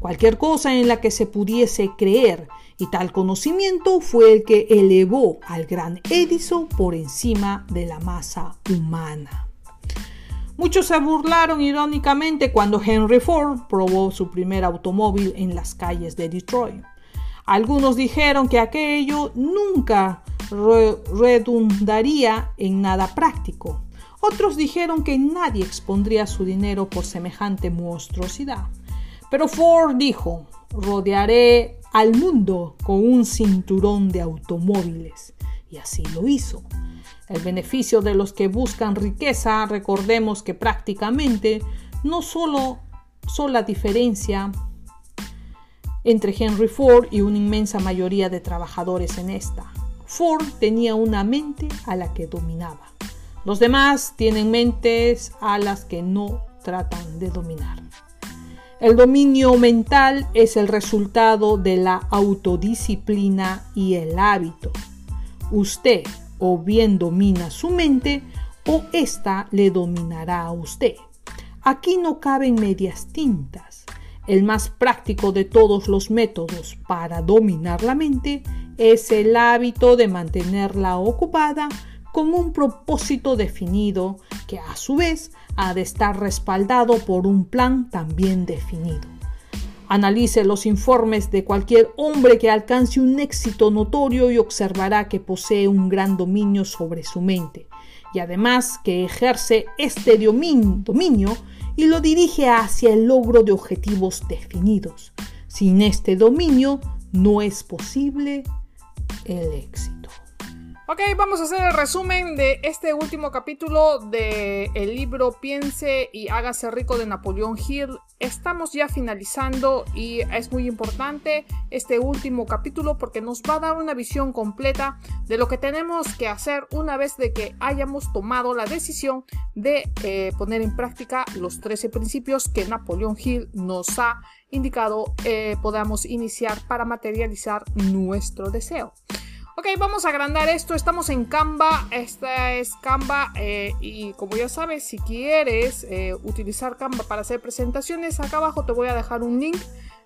S1: cualquier cosa en la que se pudiese creer, y tal conocimiento fue el que elevó al gran Edison por encima de la masa humana. Muchos se burlaron irónicamente cuando Henry Ford probó su primer automóvil en las calles de Detroit. Algunos dijeron que aquello nunca redundaría en nada práctico. Otros dijeron que nadie expondría su dinero por semejante monstruosidad. Pero Ford dijo, rodearé al mundo con un cinturón de automóviles. Y así lo hizo. El beneficio de los que buscan riqueza, recordemos que prácticamente no solo son la diferencia entre Henry Ford y una inmensa mayoría de trabajadores en esta. Ford tenía una mente a la que dominaba. Los demás tienen mentes a las que no tratan de dominar. El dominio mental es el resultado de la autodisciplina y el hábito. Usted o bien domina su mente o ésta le dominará a usted. Aquí no caben medias tintas. El más práctico de todos los métodos para dominar la mente es el hábito de mantenerla ocupada con un propósito definido que a su vez ha de estar respaldado por un plan también definido. Analice los informes de cualquier hombre que alcance un éxito notorio y observará que posee un gran dominio sobre su mente y además que ejerce este dominio y lo dirige hacia el logro de objetivos definidos. Sin este dominio no es posible el éxito.
S2: Ok, vamos a hacer el resumen de este último capítulo del el libro Piense y hágase rico de Napoleón Hill. Estamos ya finalizando y es muy importante este último capítulo porque nos va a dar una visión completa de lo que tenemos que hacer una vez de que hayamos tomado la decisión de eh, poner en práctica los 13 principios que Napoleón Hill nos ha indicado eh, podamos iniciar para materializar nuestro deseo. Ok, vamos a agrandar esto. Estamos en Canva. Esta es Canva. Eh, y como ya sabes, si quieres eh, utilizar Canva para hacer presentaciones, acá abajo te voy a dejar un link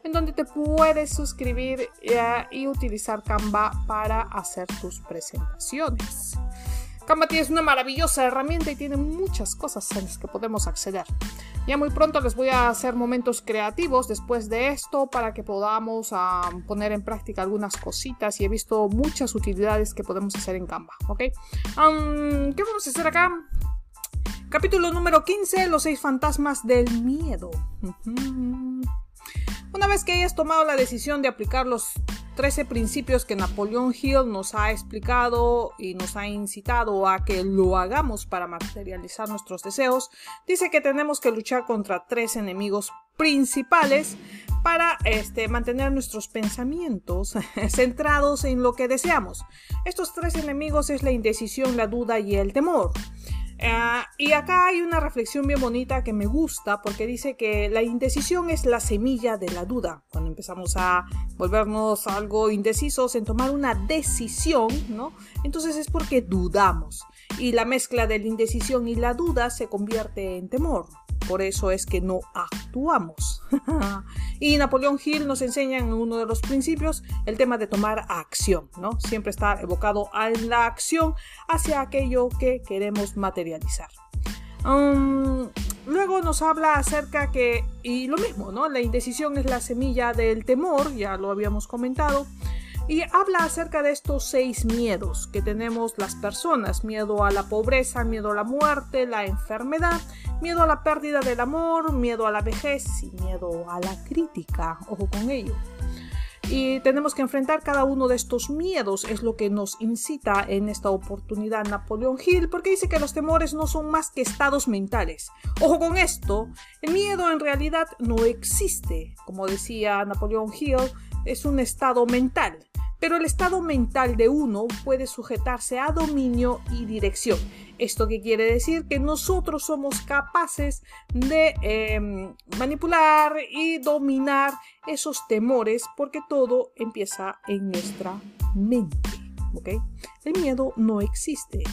S2: en donde te puedes suscribir eh, y utilizar Canva para hacer tus presentaciones. Canva es una maravillosa herramienta y tiene muchas cosas en las que podemos acceder. Ya muy pronto les voy a hacer momentos creativos después de esto para que podamos poner en práctica algunas cositas y he visto muchas utilidades que podemos hacer en Canva, ¿ok? ¿Qué vamos a hacer acá? Capítulo número 15, los seis fantasmas del miedo. Una vez que hayas tomado la decisión de aplicar los 13 principios que Napoleón Hill nos ha explicado y nos ha incitado a que lo hagamos para materializar nuestros deseos, dice que tenemos que luchar contra tres enemigos principales para este, mantener nuestros pensamientos centrados en lo que deseamos. Estos tres enemigos es la indecisión, la duda y el temor. Ah, y acá hay una reflexión bien bonita que me gusta porque dice que la indecisión es la semilla de la duda. Cuando empezamos a volvernos algo indecisos en tomar una decisión, ¿no? Entonces es porque dudamos. Y la mezcla de la indecisión y la duda se convierte en temor. Por eso es que no actuamos. y Napoleón Hill nos enseña en uno de los principios el tema de tomar acción, ¿no? Siempre está evocado a la acción hacia aquello que queremos materializar. Um, luego nos habla acerca que, y lo mismo, ¿no? La indecisión es la semilla del temor, ya lo habíamos comentado. Y habla acerca de estos seis miedos que tenemos las personas. Miedo a la pobreza, miedo a la muerte, la enfermedad,
S1: Miedo a la pérdida del amor, miedo a la vejez y miedo a la crítica. Ojo con ello. Y tenemos que enfrentar cada uno de estos miedos, es lo que nos incita en esta oportunidad Napoleón Hill, porque dice que los temores no son más que estados mentales. Ojo con esto, el miedo en realidad no existe, como decía Napoleón Hill, es un estado mental pero el estado mental de uno puede sujetarse a dominio y dirección. ¿Esto qué quiere decir? Que nosotros somos capaces de em, manipular y dominar esos temores porque todo empieza en nuestra mente. El miedo no existe.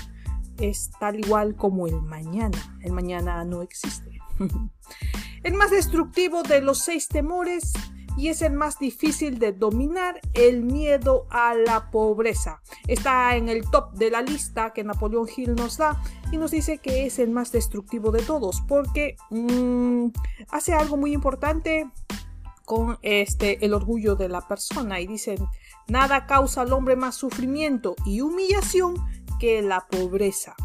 S1: Es tal igual como el mañana. El mañana no existe. el más destructivo de los seis temores y es el más difícil de dominar, el miedo a la pobreza. Está en el top de la lista que Napoleón Hill nos da y nos dice que es el más destructivo de todos porque mm, hace algo muy importante con este el orgullo de la persona y dicen nada causa al hombre más sufrimiento y humillación que la pobreza.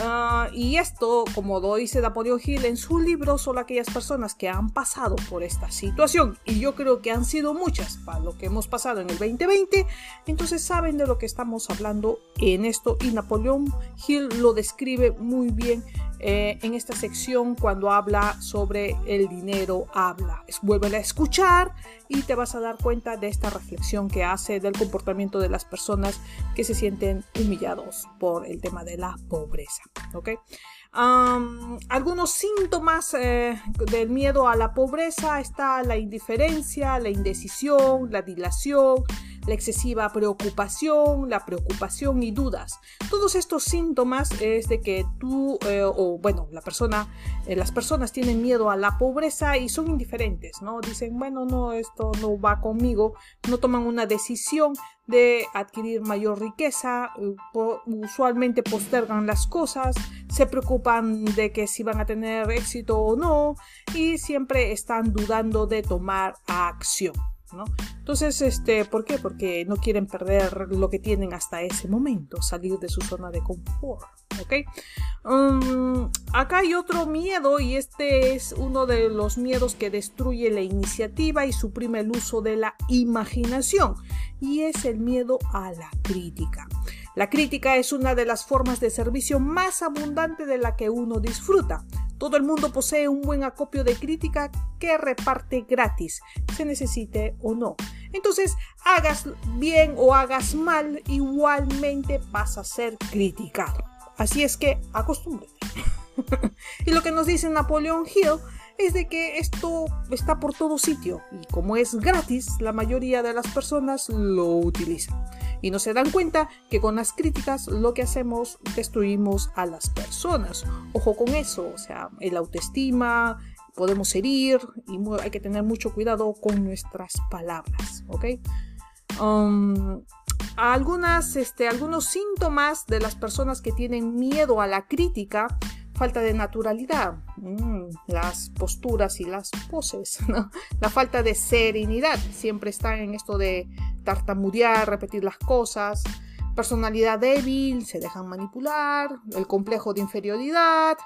S1: Ah, y esto, como dice Napoleón Hill en su libro, son aquellas personas que han pasado por esta situación. Y yo creo que han sido muchas para lo que hemos pasado en el 2020. Entonces saben de lo que estamos hablando en esto. Y Napoleón Hill lo describe muy bien eh, en esta sección cuando habla sobre el dinero habla. Vuelve a escuchar y te vas a dar cuenta de esta reflexión que hace del comportamiento de las personas que se sienten humillados por el tema de la pobreza. Algunos síntomas eh, del miedo a la pobreza está la indiferencia, la indecisión, la dilación, la excesiva preocupación, la preocupación y dudas. Todos estos síntomas es de que tú eh, o bueno, la persona, eh, las personas tienen miedo a la pobreza y son indiferentes, ¿no? Dicen, bueno, no, esto no va conmigo, no toman una decisión de adquirir mayor riqueza, usualmente postergan las cosas, se preocupan de que si van a tener éxito o no y siempre están dudando de tomar acción. Entonces, este, ¿por qué? Porque no quieren perder lo que tienen hasta ese momento, salir de su zona de confort, ¿ok? Um, acá hay otro miedo y este es uno de los miedos que destruye la iniciativa y suprime el uso de la imaginación y es el miedo a la crítica. La crítica es una de las formas de servicio más abundante de la que uno disfruta. Todo el mundo posee un buen acopio de crítica que reparte gratis, se necesite o no. Entonces, hagas bien o hagas mal, igualmente vas a ser criticado. Así es que acostúmbrate. y lo que nos dice Napoleón Hill es de que esto está por todo sitio y como es gratis, la mayoría de las personas lo utilizan y no se dan cuenta que con las críticas lo que hacemos destruimos a las personas. Ojo con eso, o sea, el autoestima, podemos herir y hay que tener mucho cuidado con nuestras palabras, ¿ok? Um, algunas, este, algunos síntomas de las personas que tienen miedo a la crítica falta de naturalidad, mm, las posturas y las poses, la falta de serenidad, siempre están en esto de tartamudear, repetir las cosas, personalidad débil, se dejan manipular, el complejo de inferioridad,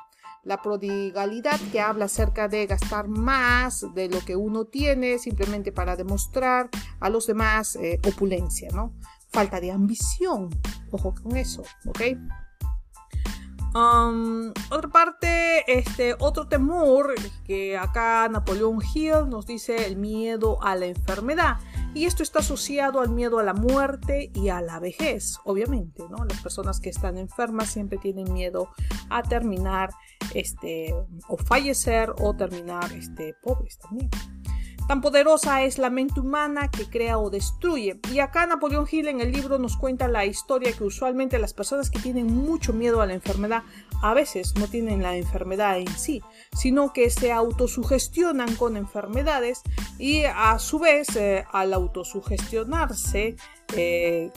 S1: la prodigalidad que habla acerca de gastar más de lo que uno tiene simplemente para demostrar a los demás eh, opulencia, ¿no? Falta de ambición, ojo con eso, ¿ok? Um, otra parte, este, otro temor que acá Napoleón Hill nos dice el miedo a la enfermedad. Y esto está asociado al miedo a la muerte y a la vejez, obviamente, ¿no? Las personas que están enfermas siempre tienen miedo a terminar, este, o fallecer o terminar, este, pobres también. Tan poderosa es la mente humana que crea o destruye. Y acá Napoleón Hill en el libro nos cuenta la historia que usualmente las personas que tienen mucho miedo a la enfermedad a veces no tienen la enfermedad en sí, sino que se autosugestionan con enfermedades y a su vez eh, al autosugestionarse eh,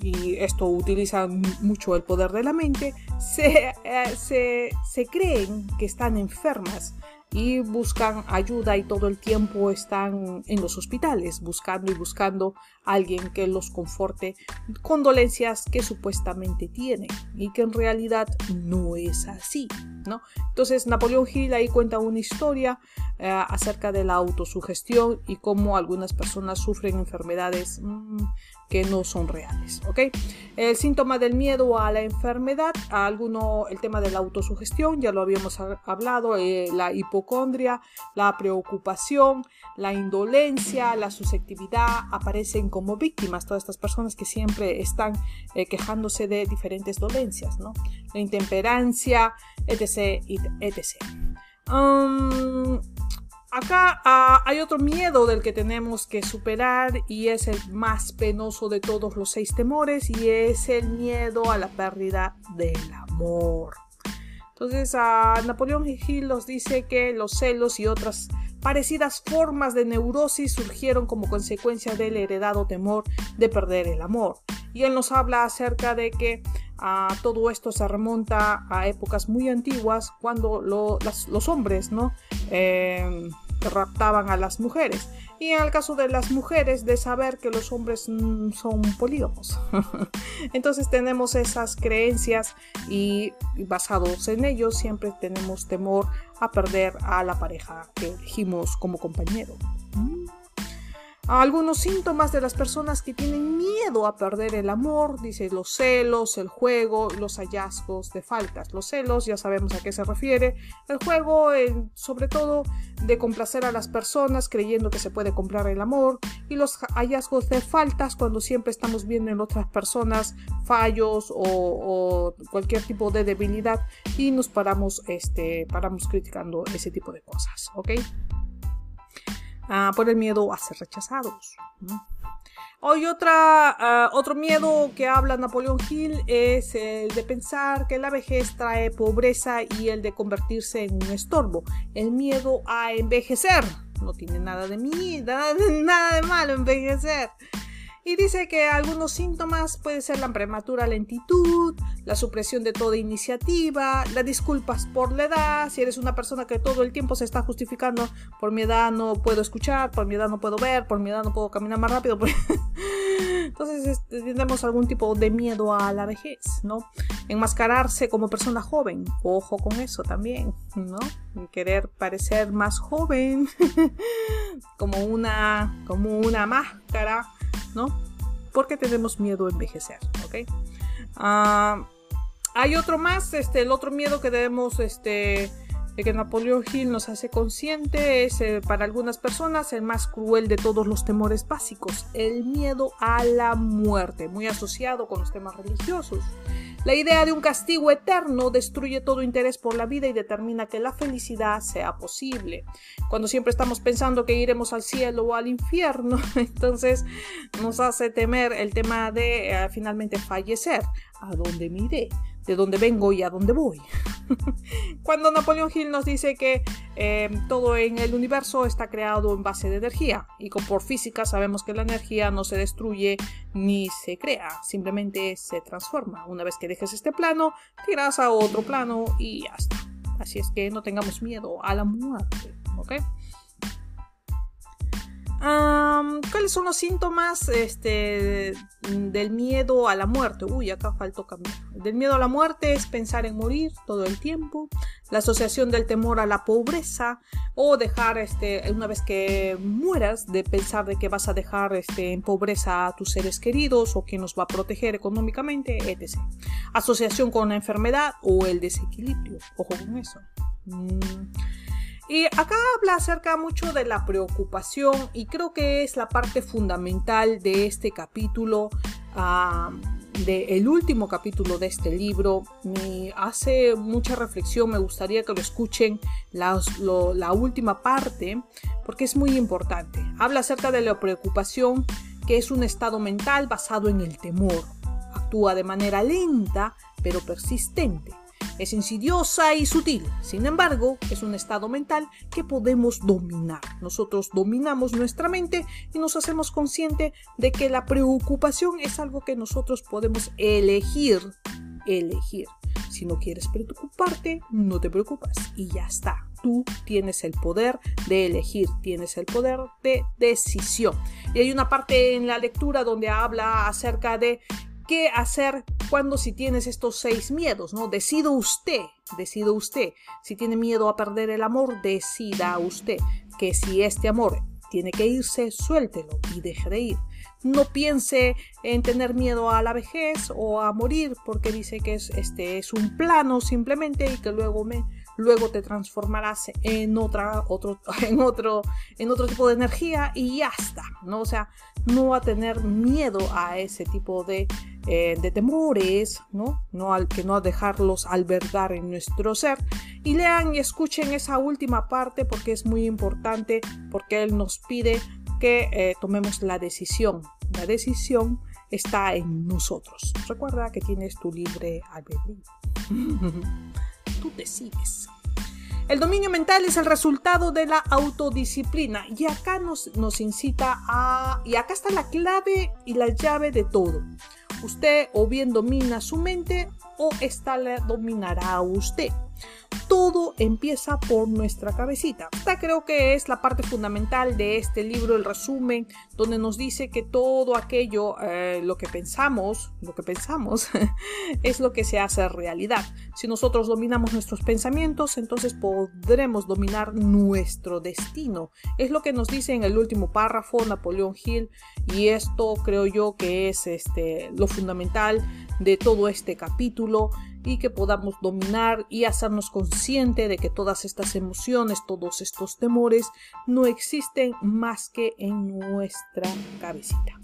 S1: y esto utiliza mucho el poder de la mente, se, eh, se, se creen que están enfermas
S2: y buscan ayuda y todo el tiempo están en los hospitales buscando y buscando a alguien que los conforte con dolencias que supuestamente tienen y que en realidad no es así, ¿no? Entonces Napoleón Hill ahí cuenta una historia eh, acerca de la autosugestión y cómo algunas personas sufren enfermedades mm, que no son reales, ¿ok? El síntoma del miedo a la enfermedad, alguno, el tema de la autosugestión, ya lo habíamos hablado, eh, la hipocondria, la preocupación, la indolencia, la susceptibilidad, aparecen como víctimas todas estas personas que siempre están eh, quejándose de diferentes dolencias, ¿no? La intemperancia, etc, etc. Acá ah, hay otro miedo del que tenemos que superar y es el más penoso de todos los seis temores y es el miedo a la pérdida del amor. Entonces a Napoleón Hill nos dice que los celos y otras parecidas formas de neurosis surgieron como consecuencia del heredado temor de perder el amor. Y él nos habla acerca de que todo esto se remonta a épocas muy antiguas cuando los hombres ¿no? Em, raptaban a las mujeres. Y en el caso de las mujeres, de saber que los hombres mm, son polígamos. Entonces tenemos esas creencias y basados en ellos siempre tenemos temor a perder a la pareja que elegimos como compañero algunos síntomas de las personas que tienen miedo a perder el amor, dice los celos, el juego, los hallazgos de faltas. Los celos ya sabemos a qué se refiere. El juego, sobre todo, de complacer a las personas creyendo que se puede comprar el amor. Y los hallazgos de faltas cuando siempre estamos viendo en otras personas fallos o, cualquier tipo de debilidad y nos paramos, este, paramos criticando ese tipo de cosas. ¿Ok? Ah, por el miedo a ser rechazados. Hoy otra, ah, otro miedo que habla Napoleón Hill es el de pensar que la vejez trae pobreza y el de convertirse en un estorbo. El miedo a envejecer. No tiene nada de mí, nada de malo envejecer. Y dice que algunos síntomas pueden ser la prematura lentitud, la supresión de toda iniciativa, las disculpas por la edad, si eres una persona que todo el tiempo se está justificando, por mi edad no puedo escuchar, por mi edad no puedo ver, por mi edad no puedo caminar más rápido. Entonces este, tenemos algún tipo de miedo a la vejez, ¿no? Enmascararse como persona joven, ojo con eso también, ¿no? Querer parecer más joven, como una, como una máscara ¿no? Porque tenemos miedo a envejecer, ¿ok? Ah, hay otro más, este, el otro miedo que debemos, este, de que Napoleón Hill nos hace consciente es eh, para algunas personas el más cruel de todos los temores básicos, el miedo a la muerte, muy asociado con los temas religiosos. La idea de un castigo eterno destruye todo interés por la vida y determina que la felicidad sea posible. Cuando siempre estamos pensando que iremos al cielo o al infierno, entonces nos hace temer el tema de eh, finalmente fallecer. ¿A dónde miré? De dónde vengo y a dónde voy. Cuando Napoleón Hill nos dice que em, todo en el universo está creado en base de energía y como por física sabemos que la energía no se destruye ni se crea, simplemente se transforma. Una vez que dejes este plano, tiras a otro plano y ya está. Así es que no tengamos miedo a la muerte, ¿ok? ¿Cuáles son los síntomas este, del miedo a la muerte? Uy, acá faltó cambiar. Del miedo a la muerte es pensar en morir todo el tiempo. La asociación del temor a la pobreza o dejar, este, una vez que mueras, de pensar de que vas a dejar este, en pobreza a tus seres queridos o que nos va a proteger económicamente, etc. Asociación con la enfermedad o el desequilibrio. Ojo con eso. Mm. Y acá habla acerca mucho de la preocupación y creo que es la parte fundamental de este capítulo, del último capítulo de este libro. Me hace mucha reflexión, me gustaría que lo escuchen la, la última parte porque es muy importante. Habla acerca de la preocupación que es un estado mental basado en el temor. Actúa de manera lenta pero persistente es insidiosa y sutil, sin embargo, es un estado mental que podemos dominar. Nosotros dominamos nuestra mente y nos hacemos consciente de que la preocupación es algo que nosotros podemos elegir. Elegir. Si no quieres preocuparte, no te preocupas y ya está.
S1: tú tienes el poder de elegir, tienes el poder de decisión. Y hay una parte en la lectura donde habla acerca de qué hacer cuando si tienes estos seis miedos, ¿no? Decido usted, decido usted. Si tiene miedo a perder el amor, decida usted que si este amor tiene que irse, suéltelo y deje de ir. No piense en tener miedo a la vejez o a morir porque dice que es, este, es un plano simplemente y que luego me, luego te transformarás en otra, otro, en otro, en otro tipo de energía y ya está, ¿no? O sea, no a tener miedo a ese tipo de, eh, de temores, ¿no? No al que no dejarlos albergar en nuestro ser. Y lean y escuchen esa última parte porque es muy importante, porque él nos pide que eh, tomemos la decisión. La decisión está en nosotros. Recuerda que tienes tu libre albedrío. Tú decides. El dominio mental es el resultado de la autodisciplina y acá nos, nos incita a... Y acá está la clave y la llave de todo. Usted o bien domina su mente o esta la dominará a usted todo empieza por nuestra cabecita. Esta creo que es la parte fundamental de este libro, el resumen, donde nos dice que todo aquello, eh, lo que pensamos, lo que pensamos, es lo que se hace realidad. Si nosotros dominamos nuestros pensamientos, entonces podremos dominar nuestro destino. Es lo que nos dice en el último párrafo Napoleón Hill y esto creo yo que es este, lo fundamental de todo este capítulo y que podamos dominar y hacernos consciente de que todas estas emociones, todos estos temores no existen más que en nuestra cabecita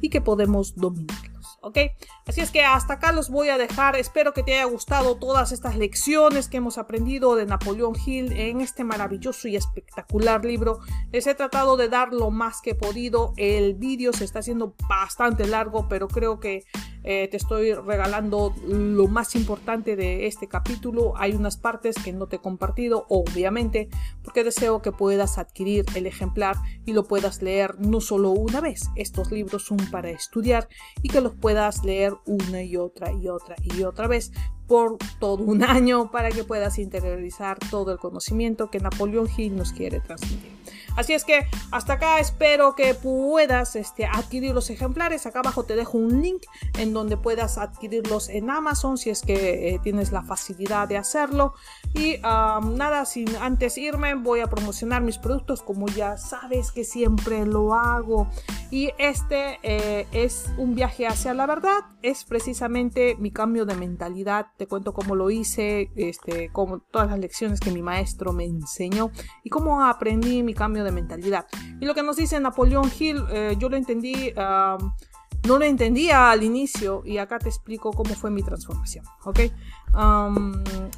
S1: y que podemos dominarlos. ¿Ok? Así es que hasta acá los voy a dejar. Espero que te haya gustado todas estas lecciones que hemos aprendido de Napoleón Hill en este maravilloso y espectacular libro. Les he tratado de dar lo más que he podido. El vídeo se está haciendo bastante largo, pero creo que eh, te estoy regalando lo más importante de este capítulo. Hay unas partes que no te he compartido, obviamente, porque deseo que puedas adquirir el ejemplar y lo puedas leer no solo una vez. Estos libros son para estudiar y que los puedas leer una y otra y otra y otra vez por todo un año para que puedas interiorizar todo el conocimiento que Napoleón Hill nos quiere transmitir. Así es que hasta acá espero que puedas este, adquirir los ejemplares. Acá abajo te dejo un link en donde puedas adquirirlos en Amazon si es que eh, tienes la facilidad de hacerlo. Y nada, sin antes irme voy a promocionar mis productos como ya sabes que siempre lo hago. Y este eh, es un viaje hacia la verdad. Es precisamente mi cambio de mentalidad. Te cuento cómo lo hice, este, como todas las lecciones que mi maestro me enseñó y cómo aprendí mi cambio de mentalidad. Y lo que nos dice Napoleón Hill, eh, yo lo entendí, no lo entendía al inicio y acá te explico cómo fue mi transformación, ¿ok?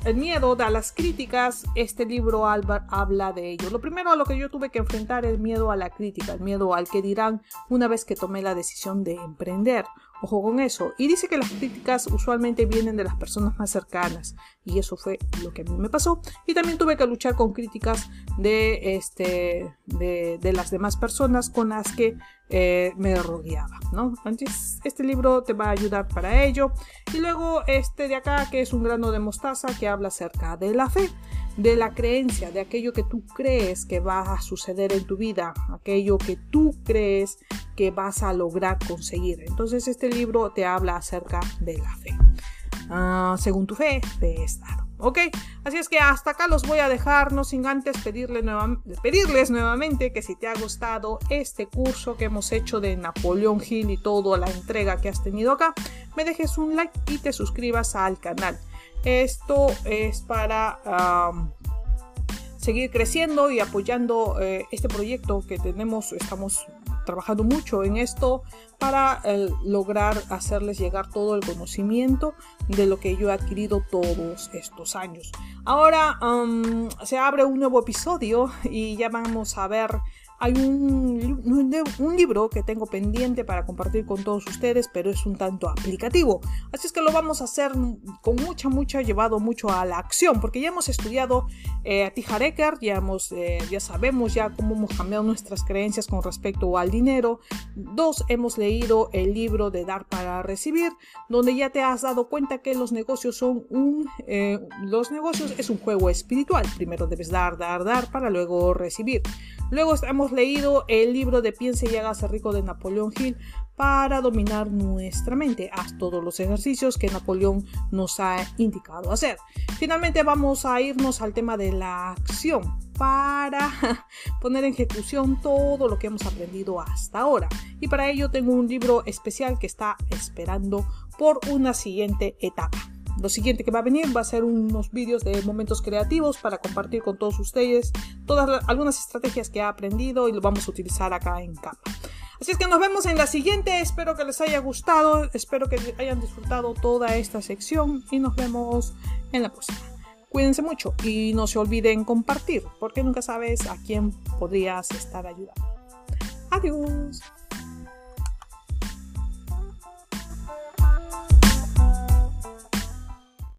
S1: el miedo a las críticas, este libro habla de ello. Lo primero a lo que yo tuve que enfrentar es el miedo a la crítica, el miedo al que dirán una vez que tomé la decisión de emprender Ojo con eso. Y dice que las críticas usualmente vienen de las personas más cercanas. Y eso fue lo que a mí me pasó. Y también tuve que luchar con críticas de, este, de, las demás personas con las que eh, me rodeaba. ¿no? Entonces, este libro te va a ayudar para ello. Y luego este de acá, que es un grano de mostaza, que habla acerca de la fe de la creencia, de aquello que tú crees que va a suceder en tu vida, aquello que tú crees que vas a lograr conseguir. Entonces este libro te habla acerca de la fe. Ah, según tu fe, fe estado. ¿Ok? Así es que hasta acá los voy a dejar, no sin antes pedirle pedirles nuevamente que si te ha gustado este curso que hemos hecho de Napoleón Hill y toda la entrega que has tenido acá, me dejes un like y te suscribas al canal. Esto es para seguir creciendo y apoyando eh, este proyecto que tenemos. Estamos trabajando mucho en esto para eh, lograr hacerles llegar todo el conocimiento de lo que yo he adquirido todos estos años. Ahora se abre un nuevo episodio y ya vamos a ver hay un, un, libro que tengo pendiente para compartir con todos ustedes, pero es un tanto aplicativo. Así es que lo vamos a hacer con mucha, mucha, llevado mucho a la acción, porque ya hemos estudiado eh, a Tijareker, ya, hemos, eh, ya sabemos ya cómo hemos cambiado nuestras creencias con respecto al dinero. Dos, hemos leído el libro de Dar para Recibir, donde ya te has dado cuenta que los negocios son un, eh, los negocios es un juego espiritual. Primero debes dar, dar, dar para luego recibir. Luego hemos leído el libro de Piense y hágase rico de Napoleón Hill para dominar nuestra mente. Haz todos los ejercicios que Napoleón nos ha indicado hacer. Finalmente vamos a irnos al tema de la acción para poner en ejecución todo lo que hemos aprendido hasta ahora. Y para ello tengo un libro especial que está esperando por una siguiente etapa. Lo siguiente que va a venir va a ser unos vídeos de momentos creativos para compartir con todos ustedes todas algunas estrategias que he aprendido y lo vamos a utilizar acá en Capa. Así es que nos vemos en la siguiente, espero que les haya gustado, espero que hayan disfrutado toda esta sección y nos vemos en la próxima. Cuídense mucho y no se olviden compartir, porque nunca sabes a quién podrías estar ayudando. Adiós.